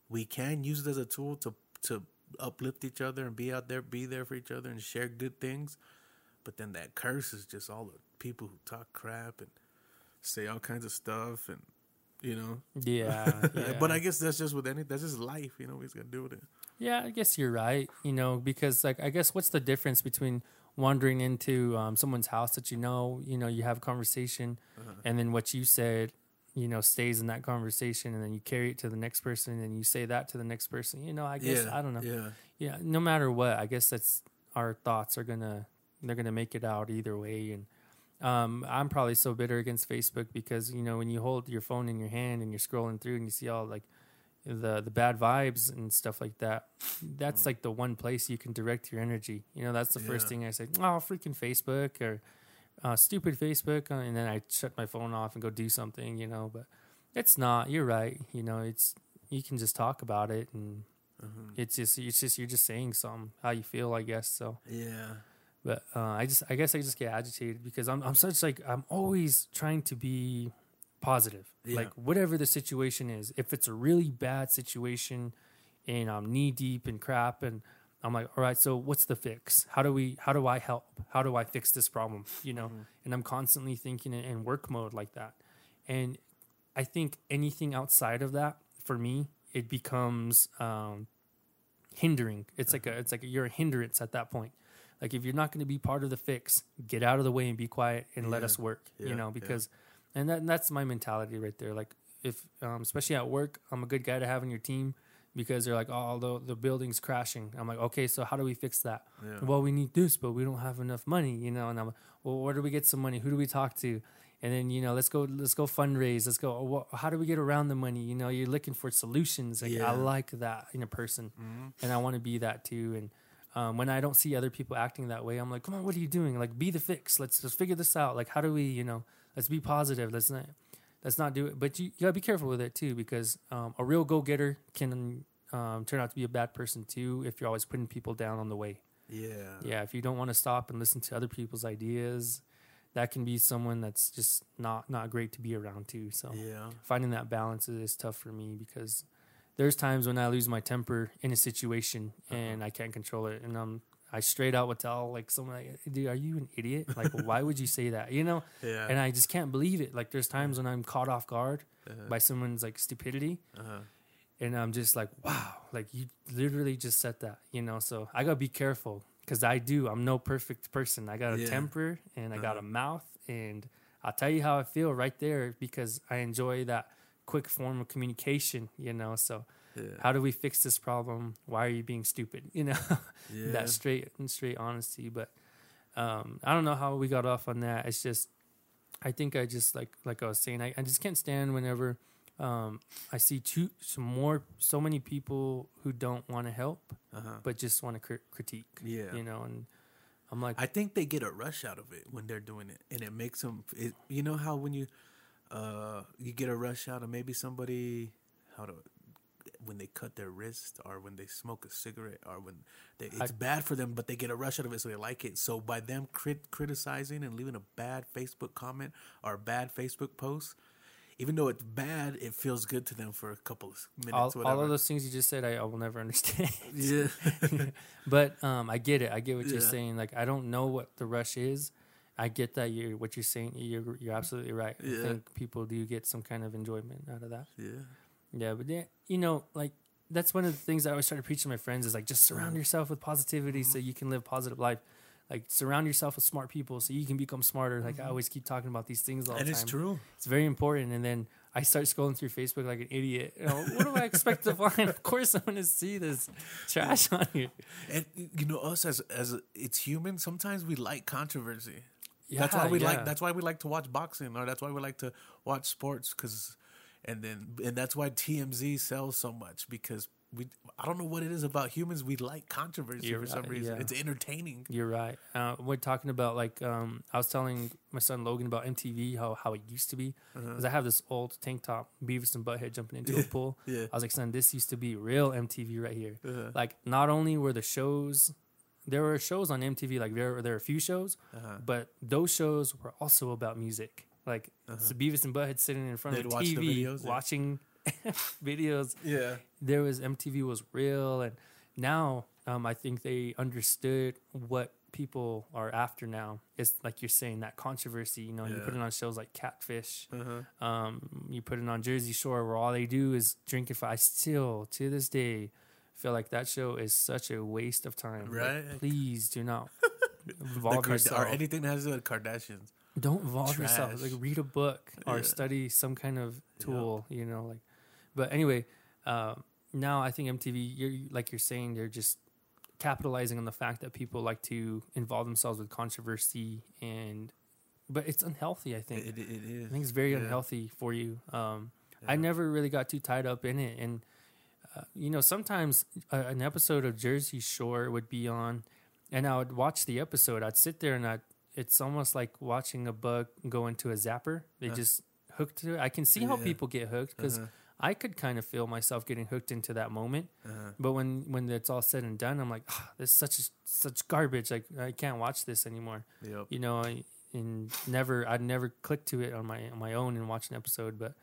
We can use it as a tool to to uplift each other and be out there, be there for each other, and share good things. But then that curse is just all the people who talk crap and say all kinds of stuff, and you know. yeah, yeah. but I guess that's just with any that's just life, you know. We just gotta deal with it. Yeah, I guess you're right. You know, because like I guess what's the difference between wandering into um, someone's house that you know, you know, you have a conversation, Uh-huh. and then what you said, you know, stays in that conversation, and then you carry it to the next person, and you say that to the next person. You know, I guess yeah, I don't know. Yeah, Yeah, no matter what, I guess that's our thoughts are gonna they're gonna make it out either way, and Um, I'm probably so bitter against Facebook because you know when you hold your phone in your hand and you're scrolling through and you see all like the the bad vibes and stuff like that. That's like the one place you can direct your energy. You know, that's the first thing I say. Oh, freaking Facebook or uh, stupid Facebook, uh, and then I shut my phone off and go do something. You know, but it's not. You're right. You know, it's you can just talk about it and. It's just, it's just, you're just saying something, how you feel, I guess. So, Yeah. but uh, I just, I guess I just get agitated because I'm, I'm such like, I'm always trying to be positive. Yeah. Like whatever the situation is, if it's a really bad situation and I'm knee deep in crap and I'm like, all right, so what's the fix? How do we, how do I help? How do I fix this problem? You know, and I'm constantly thinking in, in work mode like that. And I think anything outside of that for me, it becomes um, hindering. It's like a, it's like a, you're a hindrance at that point. Like if you're not going to be part of the fix, get out of the way and be quiet and let us work. Yeah. You know, Yeah. And that that's my mentality right there. Like if um, especially at work, I'm a good guy to have in your team because they're like, oh, the the building's crashing. I'm like, okay, so how do we fix that? Yeah. Well, we need this, but we don't have enough money, you know. And I'm, well, where do we get some money? Who do we talk to? And then you know, let's go, let's go fundraise. Let's go. Well, how do we get around the money? You know, you're looking for solutions. Like Yeah. I like that in a person, and I want to be that too. And um, when I don't see other people acting that way, I'm like, come on, what are you doing? Like, be the fix. Let's just figure this out. Like, how do we, you know, let's be positive. Let's not, let's not do it. But you, you gotta be careful with it too, because um, a real go getter can um, turn out to be a bad person too if you're always putting people down on the way. Yeah. Yeah, if you don't want to stop and listen to other people's ideas, that can be someone that's just not not great to be around too. So Yeah. finding that balance is, is tough for me because there's times when I lose my temper in a situation and I can't control it, and um, I straight out would tell like someone like, "Dude, are you an idiot? Like, why would you say that? You know?" Yeah. And I just can't believe it. Like, there's times when I'm caught off guard by someone's like stupidity, uh-huh. and I'm just like, wow, like you literally just said that, you know. So I gotta be careful because I do. I'm no perfect person. I got a Yeah. temper and I got Uh-huh. a mouth, and I'll tell you how I feel right there because I enjoy that quick form of communication, you know. So Yeah. how do we fix this problem? Why are you being stupid? You know, Yeah. that straight and straight honesty. But um, I don't know how we got off on that. It's just I think I just like like I was saying, I, I just can't stand whenever um, I see two some more so many people who don't want to help uh-huh. but just want to cri- critique. Yeah. you know, and I'm like, I think they get a rush out of it when they're doing it, and it makes them. It, you know how when you, uh, you get a rush out of maybe somebody, how to, when they cut their wrist or when they smoke a cigarette or when they, it's I- bad for them, but they get a rush out of it, so they like it. So by them crit- criticizing and leaving a bad Facebook comment or a bad Facebook post, even though it's bad, it feels good to them for a couple of minutes. all, whatever. all of those things you just said, I, I will never understand. Yeah. but um, I get it. I get what you're saying. Like, I don't know what the rush is. I get that you're what you're saying. You're you're absolutely right. Yeah. I think people do get some kind of enjoyment out of that. yeah. Yeah, but yeah, you know, like that's one of the things I always try to preach to my friends is like just surround Mm-hmm. yourself with positivity so you can live a positive life. Like surround yourself with smart people so you can become smarter. Like I always keep talking about these things all Mm-hmm. And the it's time. true. It's very important. And then I start scrolling through Facebook like an idiot. You know, what do I expect to find? Of course, I'm gonna see this trash on here. And you know, us as as it's human. Sometimes we like controversy. Yeah, that's why we yeah. like. That's why we like to watch boxing, or that's why we like to watch sports. Because, and then and that's why TMZ sells so much because we. I don't know what it is about humans. We like controversy You're for some right, reason. yeah. It's entertaining. You're right. Uh, we're talking about like um, I was telling my son Logan about MTV how how it used to be because I have this old tank top Beavis and Butthead jumping into a pool. Uh-huh. Yeah. I was like, son, this used to be real MTV right here. Uh-huh. Like, not only were the shows, there were shows on MTV. Like there there were a few shows, Uh-huh. but those shows were also about music. Like it's Beavis and Butthead sitting in front They'd of the TV videos, yeah. watching videos Yeah. there was MTV was real, and now um, I think they understood what people are after now. It's like you're saying that controversy. You know, you put it on shows like Catfish. Uh-huh. Um, you put it on Jersey Shore, where all they do is drink and fight. I still, to this day, feel like that show is such a waste of time. Like, Right. please do not The involve Card- yourself. or anything that has to do with Kardashians. Don't involve yourself. Like read a book or Yeah. study some kind of tool. You know, like. But anyway, uh, now I think MTV, you're like you're saying, they're just capitalizing on the fact that people like to involve themselves with controversy and but it's unhealthy. I think It, it, it is. I think it's very Yeah. unhealthy for you. Um, I never really got too tied up in it, and uh, you know, sometimes uh, an episode of Jersey Shore would be on, and I would watch the episode. I'd sit there and I, it's almost like watching a bug go into a zapper. They Uh. how hooked to it. I can see how people get hooked because Uh-huh, I could kind of feel myself getting hooked into that moment. uh-huh. But when when it's all said and done, I'm like, oh, this is such such garbage. Like I can't watch this anymore. Yep. You know, I, and never I'd never click to it on my on my own and watch an episode. But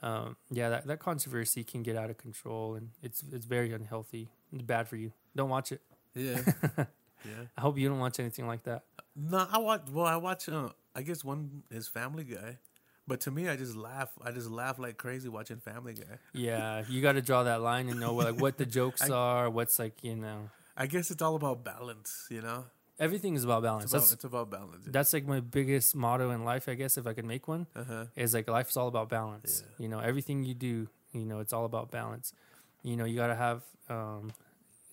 um, yeah, that, that controversy can get out of control, and it's it's very unhealthy. It's bad for you. Don't watch it. Yeah. yeah. I hope you don't watch anything like that. No, I watch. Well, I watch. Uh, I guess one is Family Guy, but to me, I just laugh. I just laugh like crazy watching Family Guy. Yeah, you got to draw that line and know like what the jokes I- are. What's like you know I guess it's all about balance. You know, everything is about balance. it's about, that's it's about balance. that's like my biggest motto in life. I guess if I could make one. Uh huh. is like life is all about balance. Yeah. You know, everything you do, you know, it's all about balance. You know, you got to have um,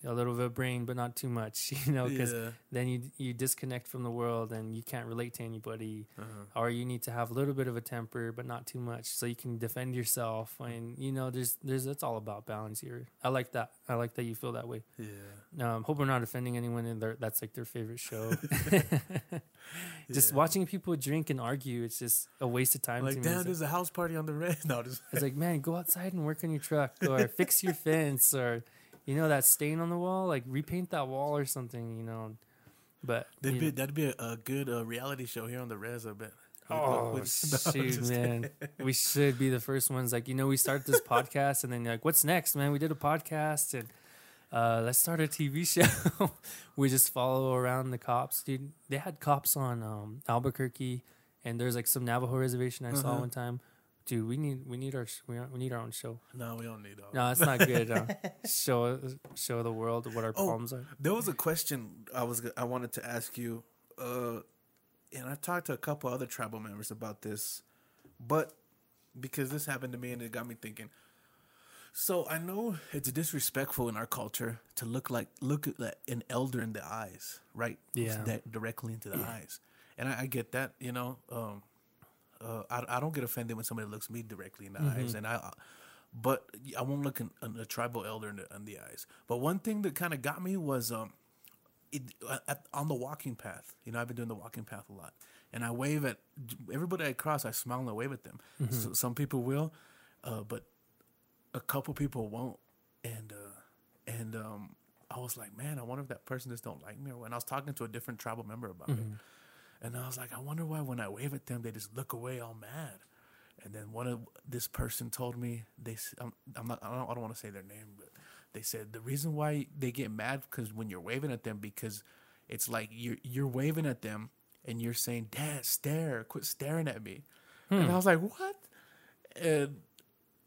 a little bit of brain, but not too much. You know, because yeah. then you you disconnect from the world and you can't relate to anybody. Uh-huh. Or you need to have a little bit of a temper, but not too much, so you can defend yourself. And you know, there's there's it's all about balance here. I like that. I like that you feel that way. Yeah. Um, hope we're not offending anyone in their that's like their favorite show. just Yeah. watching people drink and argue, it's just a waste of time. to Like, me. damn, It's like- there's a house party on the red. No, just it's like, man, go outside and work on your truck or fix your fence or, you know, that stain on the wall, like repaint that wall or something, you know. But, that'd be know- that'd be a, a good uh, reality show here on the res. I bet. oh, No, shoot, man. We should be the first ones. Like, you know, we start this podcast and then you're like, what's next, man? We did a podcast and uh, let's start a TV show. we just follow around the cops, dude. They had cops on um, Albuquerque and there's like some Navajo reservation I saw Uh-huh. one time. Dude, we need we need our we we need our own show. No, we don't need all. No, it's not good. Uh, show show the world what our Oh. problems are. There was a question I was I wanted to ask you, uh, and I've talked to a couple other tribal members about this, but because this happened to me and it got me thinking. So I know it's disrespectful in our culture to look like look at an elder in the eyes, right? Yeah. That directly into the eyes, and I, I get that. You know, um, uh, I I don't get offended when somebody looks me directly in the eyes, and I. But I won't look in, in a tribal elder in the, in the eyes. But one thing that kind of got me was um, it, uh, at, on the walking path. You know, I've been doing the walking path a lot, and I wave at everybody I cross. I smile and I wave at them. So, some people will, uh, but a couple people won't. And uh, and um, I was like, man, I wonder if that person just don't like me. Or when I was talking to a different tribal member about it, and I was like, I wonder why when I wave at them, they just look away all mad. And then one of this person told me they I'm, I'm not I don't, I don't want to say their name, but they said the reason why they get mad because when you're waving at them because it's like you're you're waving at them and you're saying, "Dad, stare, quit staring at me," and hmm. I was like, "What?" And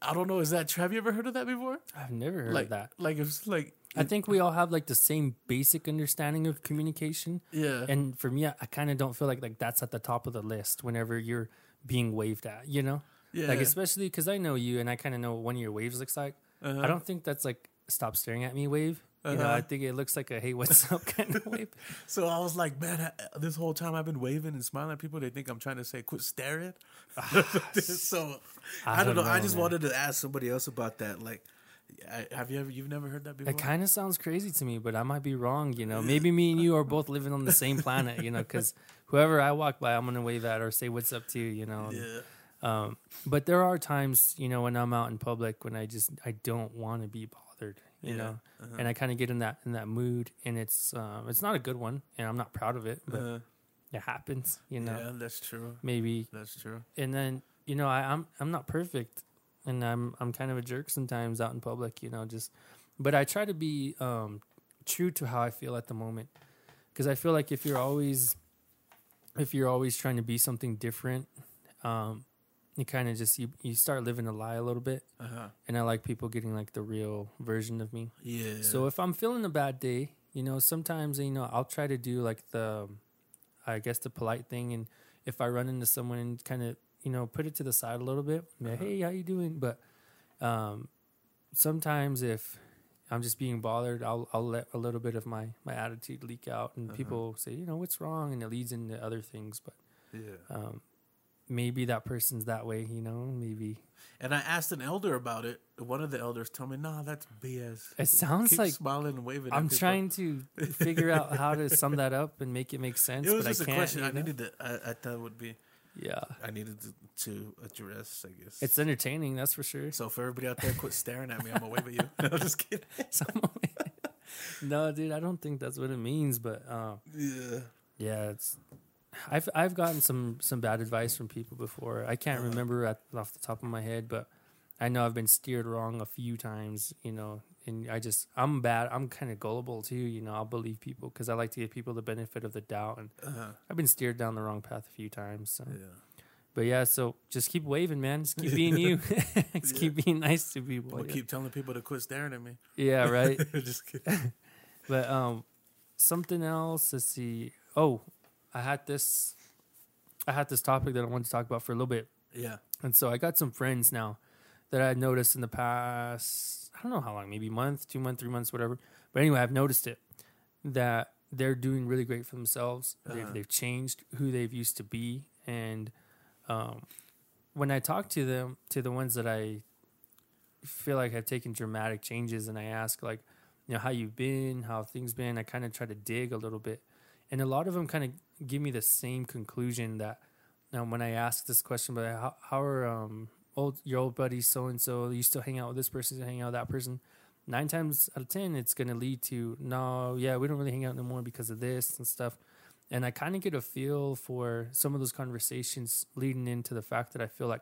I don't know. Is that true? Have you ever heard of that before? I've never heard like of that. Like it's like I think we all have like the same basic understanding of communication. yeah. And for me, I, I kind of don't feel like like that's at the top of the list whenever you're being waved at. You know, yeah. like especially because I know you and I kind of know what one of your waves looks like. Uh-huh. I don't think that's like stop staring at me wave. You know, Uh-huh. I think it looks like a hey, what's up kind of wave. So I was like, man, I, this whole time I've been waving and smiling at people. They think I'm trying to say, quit staring. so I, don't know. I just man. wanted to ask somebody else about that. Like, I, have you ever? You've never heard that before? It kind of sounds crazy to me, but I might be wrong. You know, maybe me and you are both living on the same planet. You know, because whoever I walk by, I'm gonna wave at or say what's up to you. You know. yeah. Um, but there are times, you know, when I'm out in public when I just I don't want to be bothered. You Yeah, know, uh-huh. and I kind of get in that in that mood, and it's um, it's not a good one, and I'm not proud of it, but Uh, it happens. You know, yeah, that's true. maybe That's true. and then you know I, I'm I'm not perfect, and I'm I'm kind of a jerk sometimes out in public. You know, just but I try to be um, true to how I feel at the moment, because I feel like if you're always if you're always trying to be something different, um, you kind of just you you start living a lie a little bit. Uh huh. And I like people getting like the real version of me. Yeah. So if I'm feeling a bad day, you know, sometimes you know I'll try to do like the, I guess the polite thing, and if I run into someone and kind of you know put it to the side a little bit, like, Uh-huh. hey, how you doing? But um, sometimes if I'm just being bothered, I'll I'll let a little bit of my my attitude leak out, and Uh-huh. people say, you know, what's wrong, and it leads into other things. But Yeah. um, maybe that person's that way. You know, maybe And I asked an elder about it. One of the elders told me, "Nah, that's BS." It sounds Keep like- smiling and waving. I'm people." trying to figure out how to sum that up and make it make sense. It was but just I a question you I know? needed to. I, I thought would be. Yeah, I needed to, to address. I guess it's entertaining. That's for sure. So for everybody out there, quit staring at me. I'm gonna wave at you. No, just kidding. No, dude, I don't think that's what it means. But uh, Yeah. yeah, it's. I've I've gotten some some bad advice from people before. I can't Uh-huh. remember at, off the top of my head, but I know I've been steered wrong a few times. You know, and I just I'm bad. I'm kind of gullible too. You know, I'll believe people because I like to give people the benefit of the doubt, and Uh-huh. I've been steered down the wrong path a few times. So. Yeah. But yeah, so just keep waving, man. Just keep being you. just Yeah. keep being nice to people. Yeah. keep telling people to quit staring at me. Yeah, right. just kidding. but um, something else. Let's see. Oh, I had this. I had this topic that I wanted to talk about for a little bit, Yeah. and so I got some friends now that I noticed in the past. I don't know how long, maybe a month, two months, three months, whatever. But anyway, I've noticed it that they're doing really great for themselves. Uh-huh. They've, they've changed who they've used to be, and um, when I talk to them, to the ones that I feel like have taken dramatic changes, and I ask like, you know, how you've been, how things been, I kind of try to dig a little bit, and a lot of them kind of give me the same conclusion that um, when I ask this question, but how, how are um old your old buddies so and so? You still hang out with this person? You hang out with that person? Nine times out of ten, it's gonna lead to no, yeah, we don't really hang out no more because of this and stuff. And I kind of get a feel for some of those conversations leading into the fact that I feel like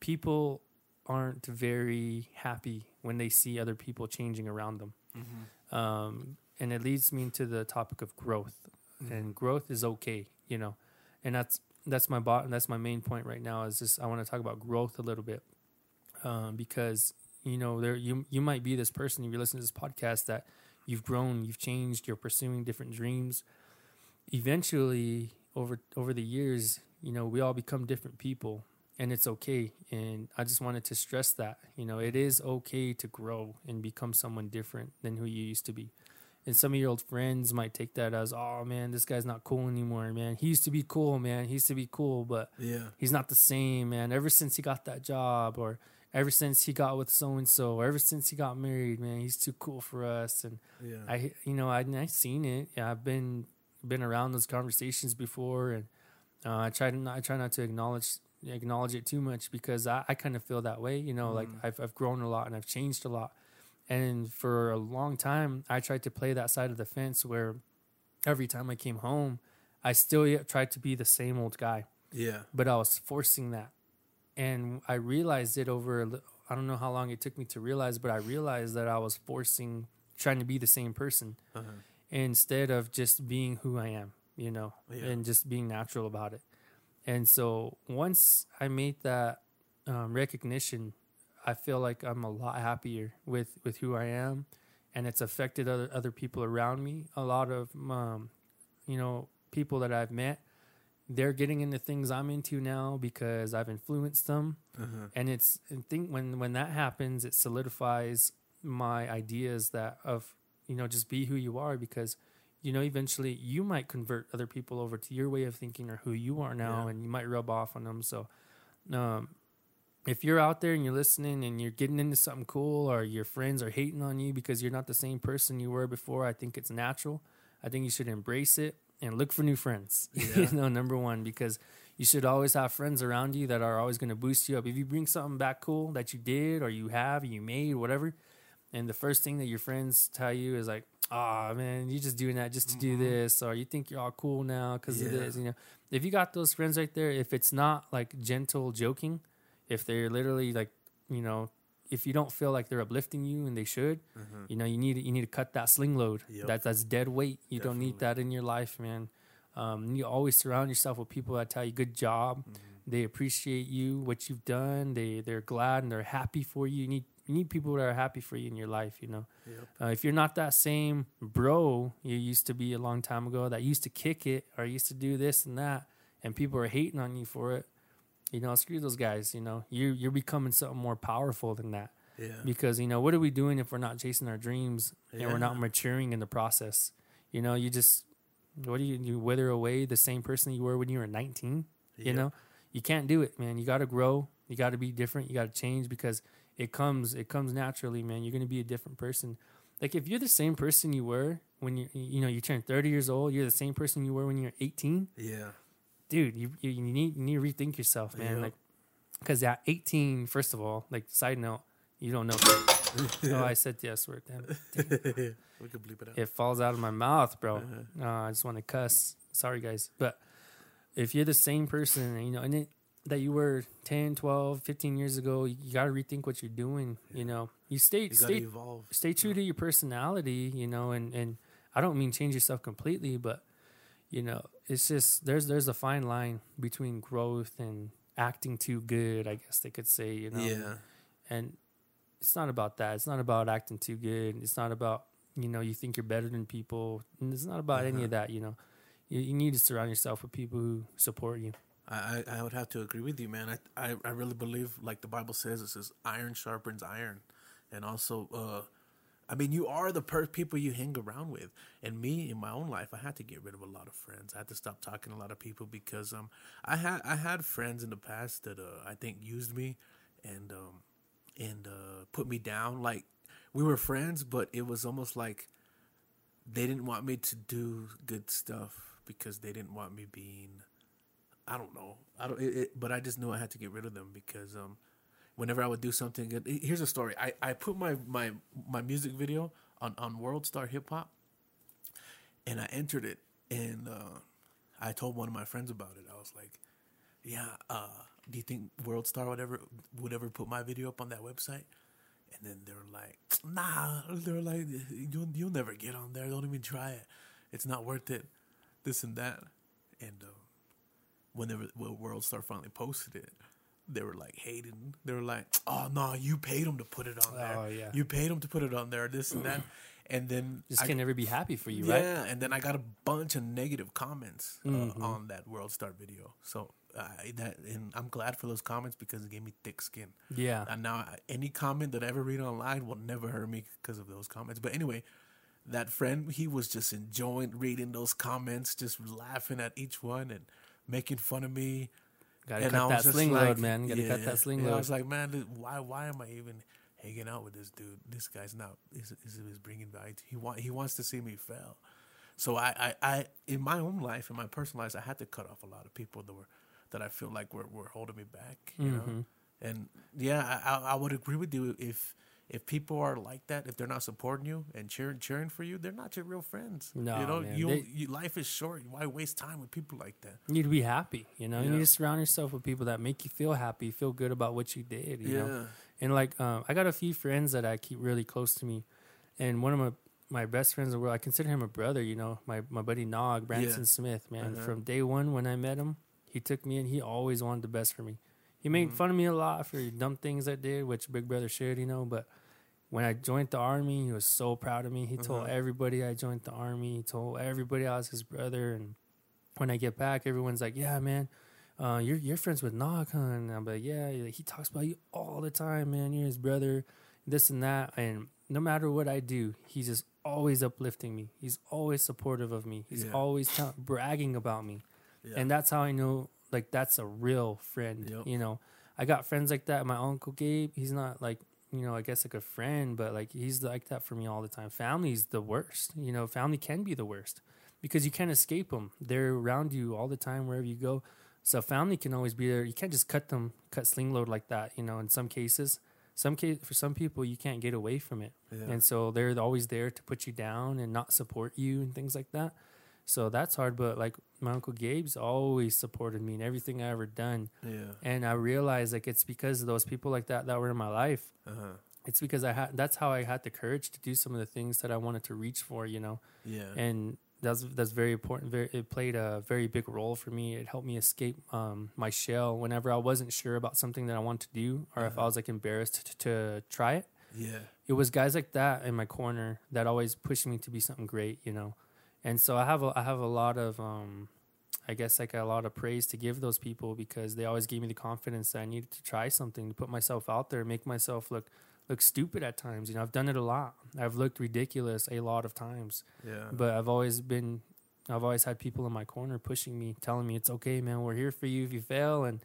people aren't very happy when they see other people changing around them. Um, and it leads me into the topic of growth. And growth is okay, you know. And that's that's my bot that's my main point right now is just I want to talk about growth a little bit. Um, because you know there you you might be this person if you listen to this podcast that you've grown, you've changed, you're pursuing different dreams. Eventually over over the years, you know, we all become different people and it's okay. And I just wanted to stress that, you know, it is okay to grow and become someone different than who you used to be. And some of your old friends might take that as, oh man, this guy's not cool anymore, man. He used to be cool, man. He used to be cool, but Yeah. he's not the same, man. Ever since he got that job, or ever since he got with so and so, or ever since he got married, man, he's too cool for us. And Yeah. I, you know, I I seen it. Yeah, I've been been around those conversations before, and uh, I try to not, I try not to acknowledge acknowledge it too much because I, I kind of feel that way. You know, like I've I've grown a lot and I've changed a lot, and for a long time I tried to play that side of the fence where every time I came home, I still tried to be the same old guy yeah. but I was forcing that. And I realized it over, I don't know how long it took me to realize, but I realized that I was forcing, trying to be the same person Uh-huh. instead of just being who I am, you know, Yeah. and just being natural about it. And so once I made that um, recognition, I feel like I'm a lot happier with, with who I am. And it's affected other, other people around me. A lot of, um, you know, people that I've met, they're getting into things I'm into now because I've influenced them. Uh-huh. And it's, and think when, when that happens, it solidifies my ideas that of, you know, just be who you are because you know, eventually you might convert other people over to your way of thinking or who you are now, Yeah. and you might rub off on them. So, um, if you're out there and you're listening and you're getting into something cool, or your friends are hating on you because you're not the same person you were before, I think it's natural. I think you should embrace it and look for new friends. Yeah. you know, number one, because you should always have friends around you that are always going to boost you up. If you bring something back cool that you did or you have, you made, whatever, and the first thing that your friends tell you is like, "Ah, man, you're just doing that just to do this," or "You think you're all cool now because of Mm-hmm. This." You know, if you got those friends right there, if it's not like gentle joking, if they're literally like, you know, if you don't feel like they're uplifting you and they should, you know, you need you need to cut that sling load. Mm-hmm. Yep. That that's dead weight. You don't need that in your life, man. Um, you always surround yourself with people that tell you good job. Mm-hmm. They appreciate you, what you've done. They they're glad and they're happy for you. You need you need people that are happy for you in your life. You know, Yep. uh, if you're not that same bro you used to be a long time ago that used to kick it or used to do this and that, and people are hating on you for it, you know, screw those guys. You know, you you're becoming something more powerful than that Yeah. because you know what are we doing if we're not chasing our dreams and we're not maturing in the process? You know, you just what do you you wither away the same person you were when you were 19? You know, you can't do it, man. You got to grow. You got to be different. You got to change because it comes it comes naturally, man. You're gonna be a different person. Like if you're the same person you were when you you know you turn 30 years old, you're the same person you were when you're 18 Yeah. Dude, you, you, you need you need to rethink yourself, man. Yeah. Like, because at 18, first of all, like side note, you don't know. oh, I said the S word. Damn, it. we could bleep it out. it falls out of my mouth, bro. Uh-huh. Uh, I just want to cuss. Sorry, guys, but if you're the same person, you know, and it, that you were 10, 12, 15 years ago, you got to rethink what you're doing. You know, you stay You stay evolve. stay true to your personality, you know, and and I don't mean change yourself completely, but you know, it's just there's there's a fine line between growth and acting too good, I guess they could say, you know. Yeah. And it's not about that. It's not about acting too good. It's not about, you know, you think you're better than people. And it's not about any Uh-huh. of that, you know. You, you need to surround yourself with people who support you. I, I I would have to agree with you, man. I, I I really believe, like the Bible says, it says iron sharpens iron, and also, uh, I mean, you are the per- people you hang around with. And me, in my own life, I had to get rid of a lot of friends. I had to stop talking to a lot of people because um, I had I had friends in the past that uh, I think used me, and um, and uh, put me down. Like we were friends, but it was almost like they didn't want me to do good stuff because they didn't want me being I don't know. I don't. It, it, but I just knew I had to get rid of them because um, whenever I would do something good, here's a story. I, I put my my my music video on on World Star Hip Hop, and I entered it, and uh, I told one of my friends about it. I was like, "Yeah, uh, do you think World Star would ever would ever put my video up on that website?" And then they were like, "Nah." They were like, "You'll you'll never get on there. Don't even try it. It's not worth it." This and that, and. Um, when they were, when World Star finally posted it, they were like hating. They were like, "Oh no, you paid them to put it on there. Oh, yeah. You paid them to put it on there. This and that." And then this I- can never be happy for you, yeah, right? and then I got a bunch of negative comments uh, Mhm. on that World Star video. So uh, that and I'm glad for those comments because it gave me thick skin. Yeah. And now I- any comment that I ever read online will never hurt me because of those comments. But anyway, that friend he was just enjoying reading those comments, just laughing at each one and making fun of me. Gotta And I cut was that sling like, load, man. Gotta cut that sling And I was like, man, why why am I even hanging out with this dude? This guy's not is is, bringing value. To, he want he wants to see me fail. So I, I I in my own life, in my personal life, I had to cut off a lot of people that were that I feel like were, were holding me back. You know, Mhm. and yeah, I I would agree with you if. If people are like that, if they're not supporting you and cheering cheering for you, they're not your real friends. No, you know, man. you, They- you life is short. Why waste time with people like that? You need to be happy, you know. You need to surround yourself with people that make you feel happy, feel good about what you did, you know. Yeah. And like, um, I got a few friends that I keep really close to me, and one of my my best friends in the world, I consider him a brother. You know, my my buddy Nog Branson Yeah. Smith, man. Uh-huh. From day one when I met him, he took me and he always wanted the best for me. He made Mhm. fun of me a lot for dumb things I did, which Big Brother should, you know. But when I joined the army, he was so proud of me. He told Uh-huh. everybody I joined the army. He told everybody I was his brother. And when I get back, everyone's like, "Yeah, man." uh, you're you're friends with Nog, huh? And I'm like, yeah, he talks about you all the time, man. You're his brother, this and that. And no matter what I do, he's just always uplifting me. He's always supportive of me. He's Yeah. always tell- bragging about me. Yeah. And that's how I know, like, that's a real friend. Yep. You know, I got friends like that. My uncle Gabe, he's not like, you know, I guess like a friend, but like he's like that for me all the time. Family's the worst. You know, family can be the worst because you can't escape them. They're around you all the time wherever you go. So family can always be there. You can't just cut them, cut sling load like that. You know, in some cases, some case for some people you can't get away from it, Yeah. and so they're always there to put you down and not support you and things like that. So that's hard. But like my uncle Gabe's always supported me in everything I ever done, yeah. and I realized like it's because of those people like that that were in my life. Uh-huh. It's because I had that's how I had the courage to do some of the things that I wanted to reach for. You know Yeah. and that's that's very important. Very, it played a very big role for me. It helped me escape um, my shell whenever I wasn't sure about something that I wanted to do, or if I Uh-huh. was like embarrassed to, to try it. yeah. It was guys like that in my corner that always pushed me to be something great, you know. And so I have a, I have a lot of um, I guess like a lot of praise to give those people because they always gave me the confidence that I needed to try something to put myself out there, make myself look look stupid at times. You know, I've done it a lot. I've looked ridiculous a lot of times Yeah. but I've always been I've always had people in my corner pushing me, telling me it's okay, man. We're here for you if you fail, and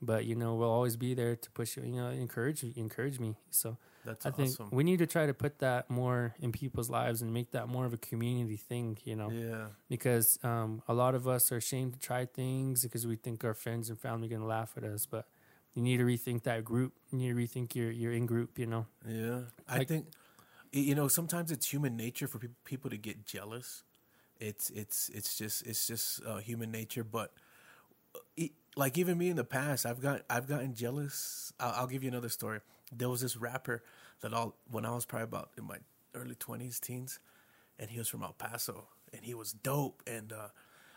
but you know we'll always be there to push you. You know, encourage encourage me. So That's I think awesome. we need to try to put that more in people's lives and make that more of a community thing. You know, yeah. because um, a lot of us are ashamed to try things because we think our friends and family are gonna laugh at us, but you need to rethink that group. You need to rethink your your in group. You know. Yeah, I think you know sometimes it's human nature for peop- people to get jealous. It's it's it's just it's just uh, human nature. But uh, e- like even me in the past, I've got I've gotten jealous. I'll, I'll give you another story. There was this rapper that all when I was probably about in my early twenties, teens, and he was from El Paso, and he was dope, and uh,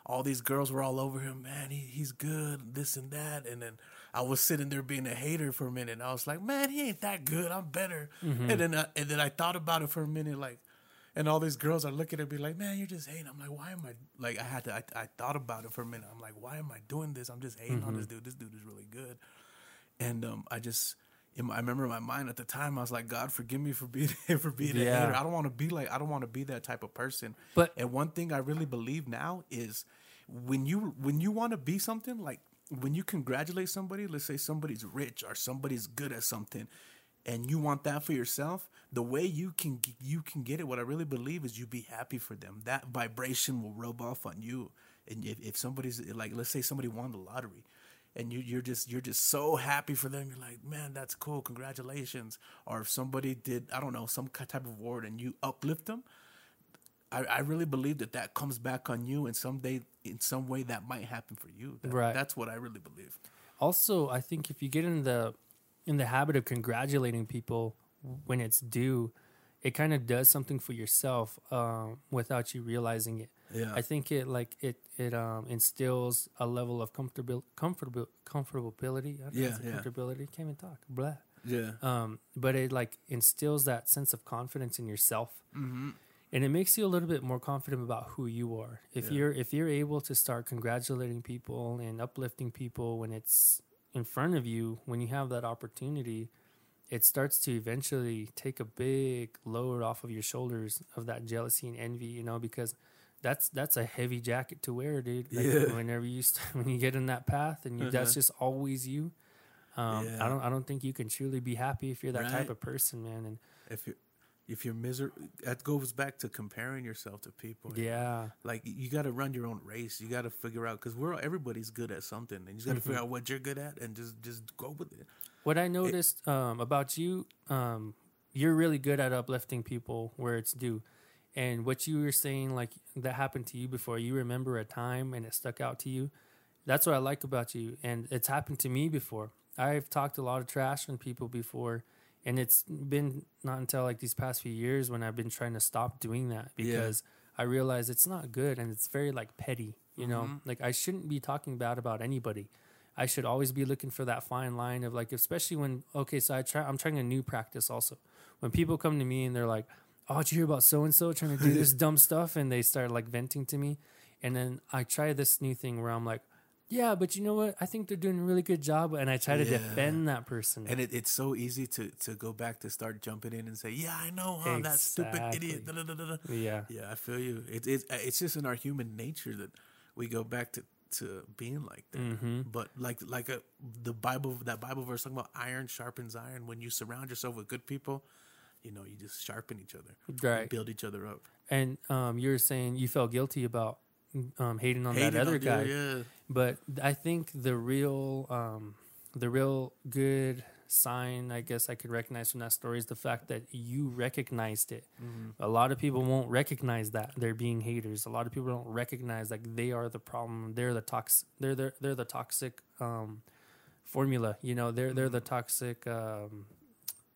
all these girls were all over him. Man, he, he's good, this and that. And then I was sitting there being a hater for a minute. I was like, man, he ain't that good. I'm better. And then I, and then I thought about it for a minute, like, and all these girls are looking at me like, man, you're just hating. I'm like, why am I like? I had to. I, I thought about it for a minute. I'm like, why am I doing this? I'm just hating on this dude. This dude is really good. And um, I just, in my, I remember in my mind at the time, I was like, God, forgive me for being for being a hater. I don't want to be like, I don't want to be that type of person. But- and one thing I really believe now is when you when you want to be something like when you congratulate somebody, let's say somebody's rich or somebody's good at something, and you want that for yourself, the way you can you can get it, what I really believe is you be happy for them. That vibration will rub off on you. And if, if somebody's like, let's say somebody won the lottery, and you, you're just you're just so happy for them, you're like, man, that's cool, congratulations. Or if somebody did, I don't know, some type of award, and you uplift them, I, I really believe that that comes back on you, and someday, in some way, that might happen for you. That- Right. That's what I really believe. Also, I think if you get in the in the habit of congratulating people when it's due, it kind of does something for yourself um, without you realizing it. Yeah. I think it like it it um, instills a level of comfortable comfortable comfortability. I don't know, Yeah, yeah. comfortability. Can't even talk. Blah. Yeah. Um, but it like instills that sense of confidence in yourself, Mm-hmm. and it makes you a little bit more confident about who you are. If Yeah. you're if you're able to start congratulating people and uplifting people when it's in front of you, when you have that opportunity, it starts to eventually take a big load off of your shoulders of that jealousy and envy. You know, because that's that's a heavy jacket to wear, dude. Like Yeah. Whenever you st- when you get in that path and you, that's Uh-huh. just always you. Um, Yeah. I don't I don't think you can truly be happy if you're that type of person, man. And If you if you're miserable, that goes back to comparing yourself to people. yeah, Like you got to run your own race. You got to figure out because we're everybody's good at something, and you got to Mm-hmm. figure out what you're good at and just just go with it. what I noticed um, about you, um, you're really good at uplifting people where it's due. And what you were saying, like that happened to you before, you remember a time and it stuck out to you. That's what I like about you. And it's happened to me before. I've talked a lot of trash on people before. And it's been not until like these past few years when I've been trying to stop doing that Yeah. because I realize it's not good and it's very like petty, you know? Mm-hmm. Like I shouldn't be talking bad about anybody. I should always be looking for that fine line of like, especially when okay, so I try. I'm trying a new practice also. When people come to me and they're like, "Oh, did you hear about so and so trying to do this dumb stuff?" and they start like venting to me, and then I try this new thing where I'm like, "Yeah, but you know what? I think they're doing a really good job," and I try to Yeah. defend that person. And it, it's so easy to to go back to start jumping in and say, "Yeah, I know, huh? That stupid idiot." Exactly. da, da, da, da." yeah, Yeah, I feel you. It, it's it's just in our human nature that we go back to, to being like that. Mm-hmm. But like like a, the Bible that Bible verse talking about iron sharpens iron. When you surround yourself with good people, you know you just sharpen each other, right. build each other up. And um, you're saying you felt guilty about um, hating on Hating that other on you, guy. yeah, But I think the real, um, the real good sign, I guess I could recognize from that story is the fact that you recognized it. Mm-hmm. A lot of people won't recognize that they're being haters. A lot of people don't recognize like they are the problem. They're the tox. They're the, they're the toxic um, formula. You know, they're they're the Mm-hmm. toxic. Um,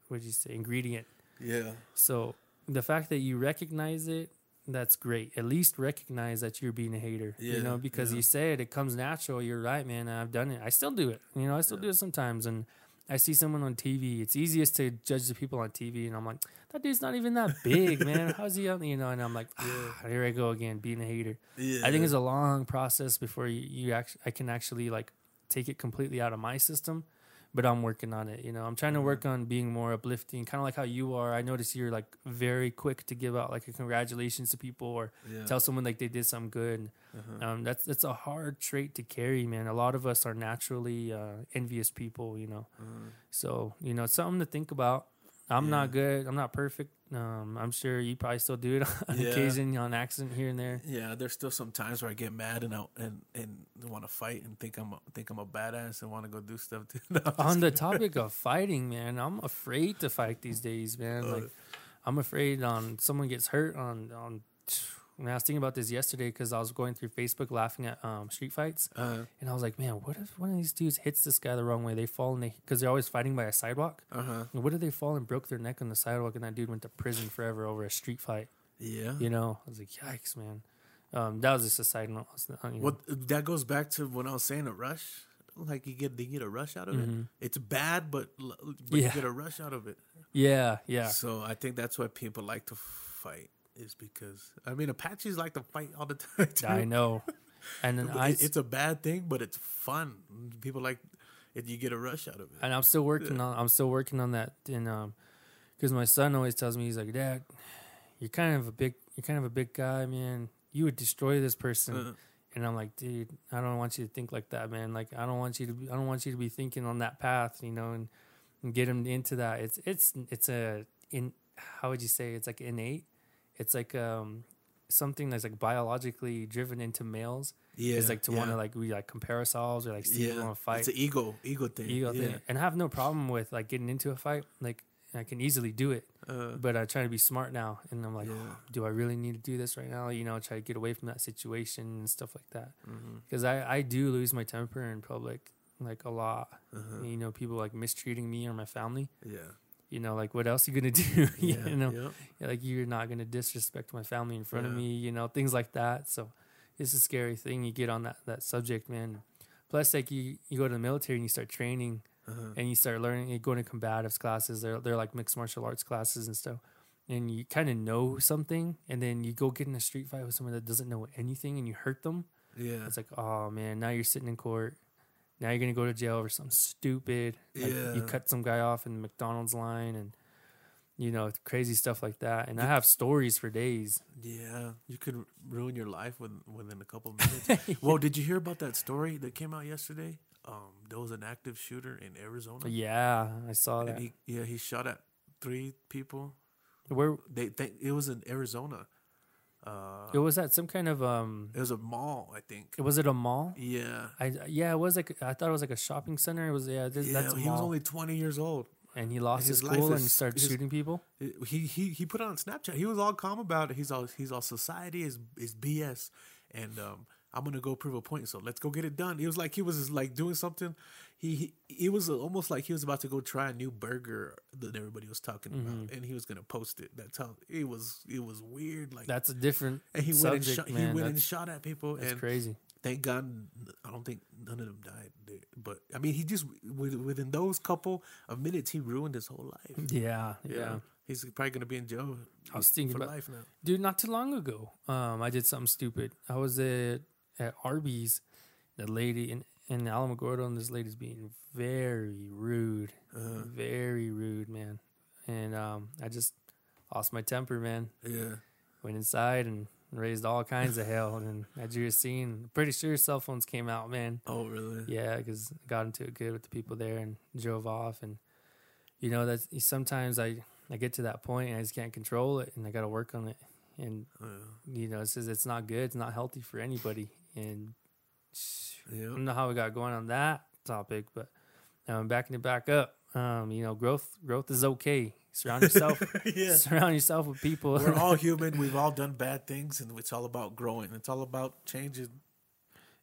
what did you say? Ingredient. Yeah, So the fact that you recognize it, that's great. At least recognize that you're being a hater. you know, because yeah. you say it, it comes natural. You're right, man. I've done it. I still do it. You know, I still do it sometimes. And I see someone on TV. It's easiest to judge the people on TV, and I'm like, that dude's not even that big, man. How's he on? You know, and I'm like, ah, here I go again, being a hater. yeah. I think it's a long process before you, you actually I can actually like take it completely out of my system. But I'm working on it. You know, I'm trying to work on being more uplifting, kind of like how you are. I notice you're like very quick to give out like a congratulations to people or Yeah. tell someone like they did something good. Uh-huh. Um, that's that's a hard trait to carry, man. A lot of us are naturally uh, envious people, you know. Uh-huh. So you know, it's something to think about. I'm Yeah. not good. I'm not perfect. Um, I'm sure you probably still do it on Yeah. occasion, on accident here and there. Yeah, there's still some times where I get mad and I, and and want to fight and think I'm a, think I'm a badass and want to go do stuff too. No, on the kidding. topic of fighting, man, I'm afraid to fight these days, man. Uh. Like, I'm afraid on someone gets hurt on on. I, I was thinking about this yesterday because I was going through Facebook laughing at um, street fights, Uh, and I was like, man, what if one of these dudes hits this guy the wrong way? They fall and they because they're always fighting by a sidewalk. uh huh. And what if they fall and broke their neck on the sidewalk and that dude went to prison forever over a street fight? Yeah. You know, I was like, yikes, man. Um, that was just a side note. You know. What that goes back to when I was saying a rush. Like you get you get a rush out of it. Mhm. It's bad, but, but Yeah. you get a rush out of it. Yeah, yeah. So I think that's why people like to fight is because I mean Apaches like to fight all the time. Too. I know. And then I, it's a bad thing, but it's fun. People like it. You get a rush out of it. and I'm still working on I'm still working on that and um because my son always tells me he's like dad you're kind of a big you're kind of a big guy man you would destroy this person Uh, and I'm like dude I don't want you to think like that man like I don't want you to be I don't want you to be thinking on that path you know and, and get him into that it's it's it's a in how would you say it's like innate it's like um something that's like biologically driven into males yeah, is like to yeah. want to like we like compare ourselves or like see yeah, want to fight It's an ego, ego thing. ego yeah. thing. And I have no problem with like getting into a fight. Like I can easily do it, Uh, but I try to be smart now. And I'm like. "Oh, do I really need to do this right now? You know, try to get away from that situation and stuff like that. Because I I do lose my temper in public like a lot. uh-huh. You know, people like mistreating me or my family. Yeah. You know, like what else you gonna do? Yeah. you know, yeah. Yeah, like you're not gonna disrespect my family in front of me, you know, things like that. So it's a scary thing you get on that that subject, man. Plus, like you you go to the military and you start training Uh-huh. and you start learning. You go to combatives classes. They're they're like mixed martial arts classes and stuff. And you kind of know something, and then you go get in a street fight with someone that doesn't know anything, and you hurt them. Yeah. It's like, oh man, now you're sitting in court. Now you're gonna go to jail for something stupid. Like you cut some guy off in the McDonald's line, and you know crazy stuff like that. And I have stories for days. Yeah, you could ruin your life within, within a couple of minutes. well, did you hear about that story that came out yesterday? Um, there was an active shooter in Arizona. Yeah, I saw and that. he, yeah, he shot at three people. Where They, think it was in Arizona. Uh, it was at some kind of um, it was a mall, I think. was it a mall? Yeah, I yeah, it was like I thought it was like a shopping center. It was yeah, this, yeah. that's a he mall. was only twenty years old. and he lost his his, cool and started his- shooting people. He he he put it on Snapchat. He was all calm about it. He's all he's all society is is BS, and um, I'm gonna go prove a point. So let's go get it done. It was like he was like doing something. He he it was almost like he was about to go try a new burger that everybody was talking Mm-hmm. about, and he was gonna post it. That's how it was. It was weird. Like That's a different and he subject, went and shot. man. he went and shot at people, that's and crazy. thank God, I don't think none of them died. They- But I mean, he just within those couple of minutes, he ruined his whole life. Yeah, yeah. He's probably gonna be in jail. I was thinking for about- life now. Dude, not too long ago, um, I did something stupid. I was at at Arby's. The lady in in Alamogordo, and this lady's being very rude, Uh, very rude, man. And um, I just lost my temper, man. yeah. Went inside and raised all kinds of hell. And I drew a scene. Pretty sure cell phones came out, man. Oh, really? Yeah, because I got into it good with the people there and drove off. And you know, that sometimes I I get to that point and I just can't control it, and I got to work on it. And Uh, you know, it says it's not good, it's not healthy for anybody. And I don't know how we got going on that topic, but um, backing it back up, um, you know, growth growth is okay. Surround yourself yeah. surround yourself with people. We're all human. We've all done bad things, and it's all about growing. It's all about changing.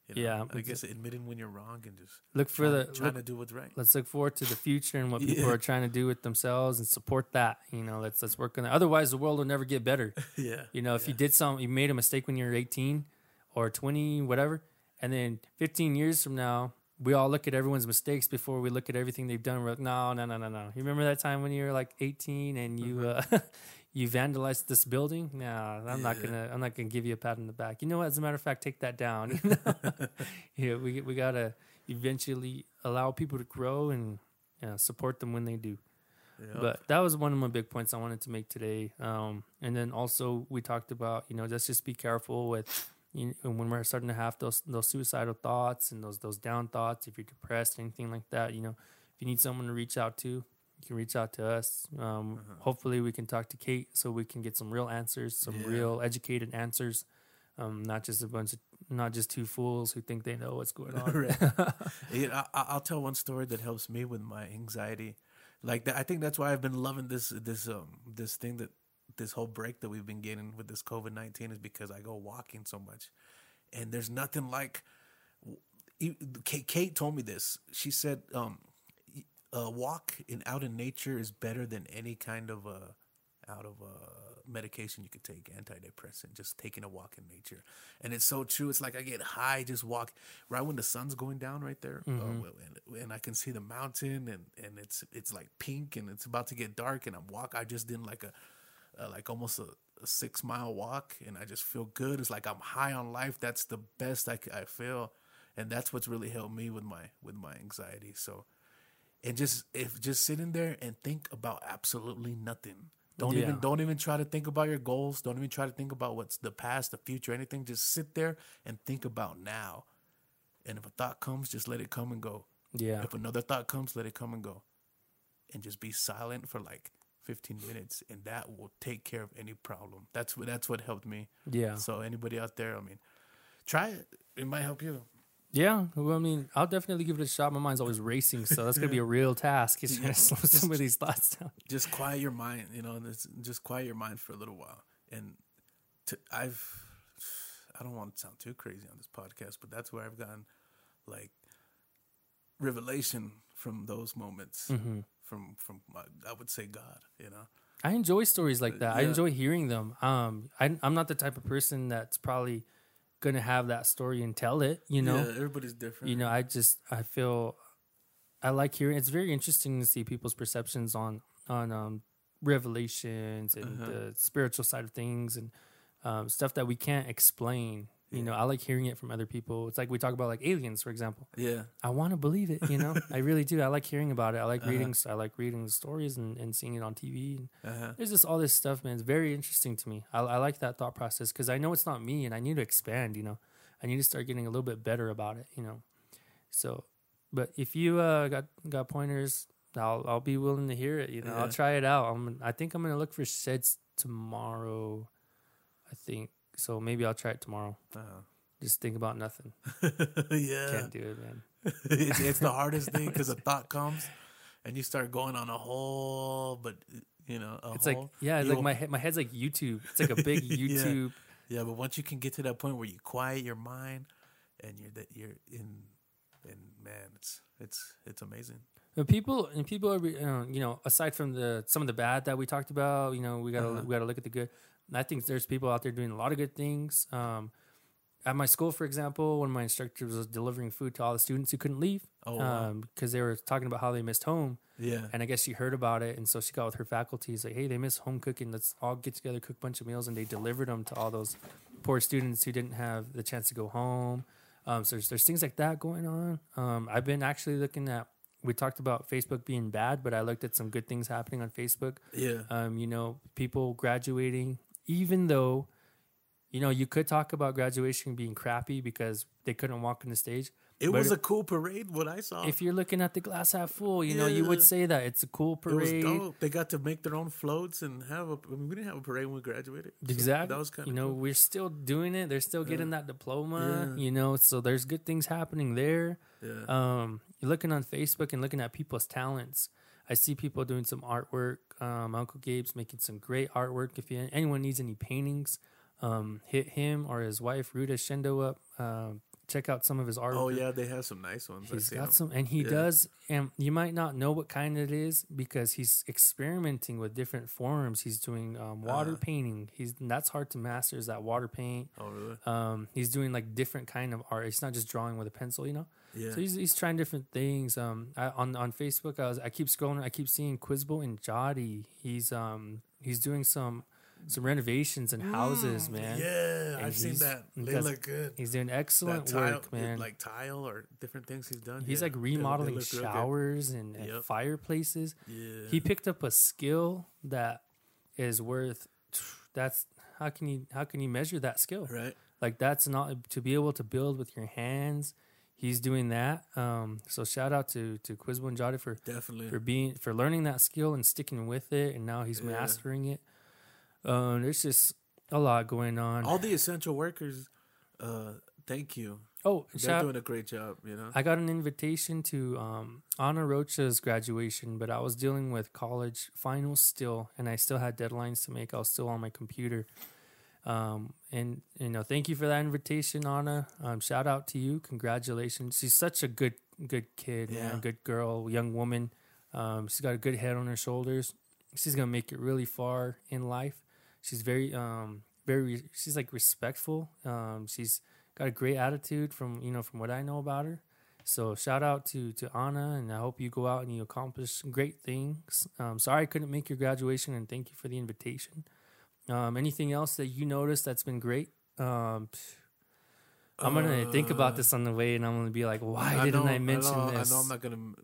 You know, Yeah, I guess admitting when you're wrong and just look for trying, the trying look, to do what's right. let's look forward to the future and what people are trying to do with themselves and support that. You know, let's let's work on that. Otherwise, the world will never get better. Yeah. You know, if you did something, you made a mistake when you were 18 or 20, whatever, and then 15 years from now, we all look at everyone's mistakes before we look at everything they've done. We're like, no, no, no, no, no. You remember that time when you were like 18 and you uh, you vandalized this building? No, I'm not gonna. I'm not gonna give you a pat on the back. You know what? As a matter of fact, take that down. yeah, we we gotta eventually allow people to grow and yeah, support them when they do. Yeah. But that was one of my big points I wanted to make today. Um, and then also we talked about, you know, let's just be careful with you know, when we're starting to have those those suicidal thoughts and those those down thoughts. If you're depressed, anything like that, you know, if you need someone to reach out to, you can reach out to us. Um, Hopefully, we can talk to Kate so we can get some real answers, some Yeah. real educated answers. Um, not just a bunch of, not just two fools who think they know what's going on. Right. Yeah, I, I- I'll tell one story that helps me with my anxiety. Like that, I think that's why I've been loving this this um this thing that this whole break that we've been getting with this COVID nineteen is because I go walking so much, and there's nothing like. Kate, Kate told me this. She said, um, "A walk in out in nature is better than any kind of uh out of uh medication you could take antidepressant just taking a walk in nature and it's so true it's like i get high just walk right when the sun's going down right there uh, and, and i can see the mountain and and it's it's like pink and it's about to get dark and i'm walk i just didn't like a uh, like almost a, a six mile walk and i just feel good. It's like i'm high on life. That's the best I, I feel and that's what's really helped me with my with my anxiety. So and just if just sitting there and think about absolutely nothing. Don't Yeah. even don't even try to think about your goals. Don't even try to think about what's the past the future anything. Just sit there and think about now. And if a thought comes just let it come and go. Yeah. if another thought comes let it come and go. And just be silent for like 15 minutes and that will take care of any problem that's what that's what helped me Yeah. so anybody out there i mean try it it might help you Yeah, well, I mean, I'll definitely give it a shot. My mind's always racing, so that's gonna be a real task. Is trying to slow some of these thoughts down. just quiet your mind you know just quiet your mind for a little while and to, i've i don't want to sound too crazy on this podcast but that's where i've gotten like revelation from those moments Mm-hmm. From from my, i would say god you know I enjoy stories like that. I enjoy hearing them. Um, I, I'm not the type of person that's probably gonna have that story and tell it. You know, yeah, everybody's different you know. I just I feel I like hearing. It's very interesting to see people's perceptions on on um, revelations and Uh-huh. the spiritual side of things and um, stuff that we can't explain. You know, I like hearing it from other people. It's like we talk about like aliens, for example. yeah I want to believe it. You know, I really do. I like hearing about it. I like Uh-huh. reading. I like reading the stories and, and seeing it on TV. And uh-huh. there's just all this stuff, man. It's very interesting to me. I, I like that thought process because I know it's not me, and I need to expand. You know, I need to start getting a little bit better about it. You know, so. But if you uh, got got pointers, I'll I'll be willing to hear it. You know, I'll try it out. I'm I think I'm gonna look for sheds tomorrow. I think so. Maybe I'll try it tomorrow. Uh-huh. Just think about nothing. yeah Can't do it, man. it's, it's the hardest thing because a thought comes and you start going on a whole but you know a It's whole, like yeah, it's like my head. My head's like YouTube. It's like a big YouTube. yeah but once you can get to that point where you quiet your mind and you're that you're in and man it's it's it's amazing But people and people are, you know, aside from the some of the bad that we talked about, you know, we gotta Uh-huh. we gotta look at the good. I think there's people out there doing a lot of good things. Um, at my school, for example, one of my instructors was delivering food to all the students who couldn't leave Oh, wow. because they were talking about how they missed home. yeah And I guess she heard about it, and so she got with her faculty. It's like, hey, they miss home cooking. Let's all get together, cook a bunch of meals, and they delivered them to all those poor students who didn't have the chance to go home. Um, so there's, there's things like that going on. Um, I've been actually looking at. We talked about Facebook being bad, but I looked at some good things happening on Facebook. yeah Um, you know, people graduating, even though, you know, you could talk about graduation being crappy because they couldn't walk on the stage. it was a cool parade what i saw If you're looking at the glass half full, you know, you would say that it's a cool it was parade. dope. They got to make their own floats and have a. I mean, we didn't have a parade when we graduated. So Exactly. that was kind of. you know, cool. we're still doing it. They're still getting that diploma. Yeah. You know, so there's good things happening there. Yeah. Um, you're looking on Facebook and looking at people's talents. I see people doing some artwork. Um, Uncle Gabe's making some great artwork. If you, anyone needs any paintings, um, hit him or his wife Ruta Shendo up. Um, check out some of his artwork. oh yeah, they have some nice ones. He's I got them. some, and he Yeah. does, and you might not know what kind it is because he's experimenting with different forms. He's doing um, water Uh-huh. painting. He's that's hard to master is that water paint. Oh really? Um, he's doing like different kind of art. It's not just drawing with a pencil, you know. Yeah. So he's, he's trying different things. Um, I, on on Facebook, I was I keep scrolling. I keep seeing Quizbo and Jotty. He's um he's doing some some renovations and houses, man. Mm, Yeah, And I've seen that. They look good. He's doing excellent tile, work, man. like tile or different things he's done. He's yeah, like they look- they remodeling look showers and, and fireplaces. Yeah, He picked up a skill that is worth. That's how can you how can you measure that skill? Right. Like that's not to be able to build with your hands. He's doing that. Um, so shout out to to Quizbo and Jada for Definitely. for being for learning that skill and sticking with it, and now he's Yeah. mastering it. Um, there's just a lot going on. all the essential workers. Uh, thank you. oh, They're shout, doing a great job. You know. I got an invitation to um, Anna Rocha's graduation, but I was dealing with college finals still, and I still had deadlines to make. I was still on my computer. Um, and you know, thank you for that invitation, Anna. Um, shout out to you. Congratulations. She's such a good, good kid, Yeah. man. Good girl, young woman. Um, she's got a good head on her shoulders. She's gonna make it really far in life. She's very, um, very. She's like respectful. Um, she's got a great attitude from you know from what I know about her. So shout out to to Anna, and I hope you go out and you accomplish great things. Um, sorry I couldn't make your graduation, and thank you for the invitation. Um, anything else that you noticed that's been great? Um, I'm gonna think about Uh, this on the way, and I'm gonna be like, why I didn't know- I mention know, this? I know I'm not gonna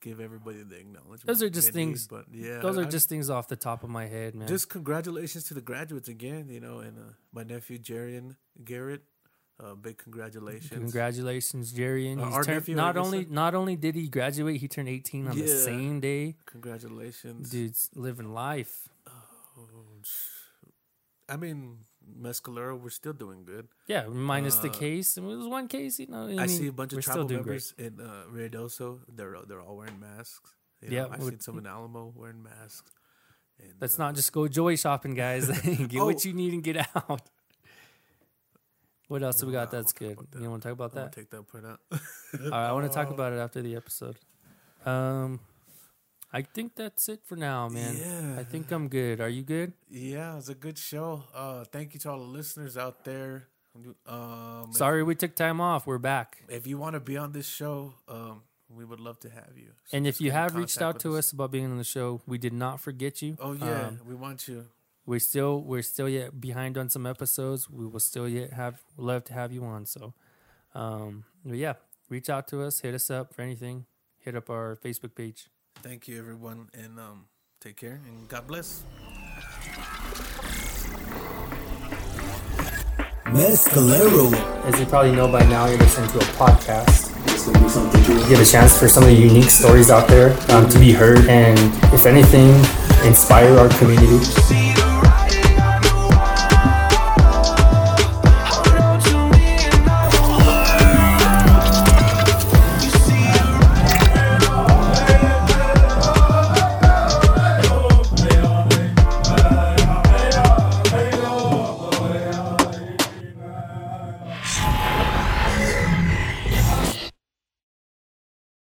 give everybody the acknowledgement. Those are just things- but yeah, Those are I- just things off the top of my head, man. Just congratulations to the graduates again, you know, and uh, my nephew Jarian Garrett. Uh, big congratulations. Congratulations, Jerry! And Uh, turned, nephew, not only uh, not only did he graduate, he turned 18 on the same day. Congratulations. Dude's living life. I mean, Mescalero, we're still doing good. Yeah, minus the Uh, case. I mean, it was one case, you know. I, I, see a bunch of tribal doing great. members in uh, Ruidoso. They're they're all wearing masks. You Yeah, know, I've seen some in Alamo wearing masks. And, Let's uh, not just go joy shopping, guys. get Oh. what you need and get out. What else do we got that's good? about You want to talk about that? take that part out. All right, I want to talk about it after the episode. Um, I think that's it for now, man. Yeah. I think I'm good. Are you good? Yeah, it was a good show. Uh, thank you to all the listeners out there. Um, if- Sorry we took time off. We're back. if, you want to be on this show, um, we would love to have you. So And if you have reached out to us about being on the show, we did not forget you. oh yeah, Um, we want you. we're still we're still yet behind on some episodes. We will still yet have love to have you on. So, um, but yeah, reach out to us, hit us up for anything. Hit up our Facebook page. Thank you, everyone, and um, take care and God bless. Mescalero. As you probably know by now, you're listening to a podcast. It's gonna be something to Give a chance for some of the unique stories out there um, to be heard, and if anything, inspire our community.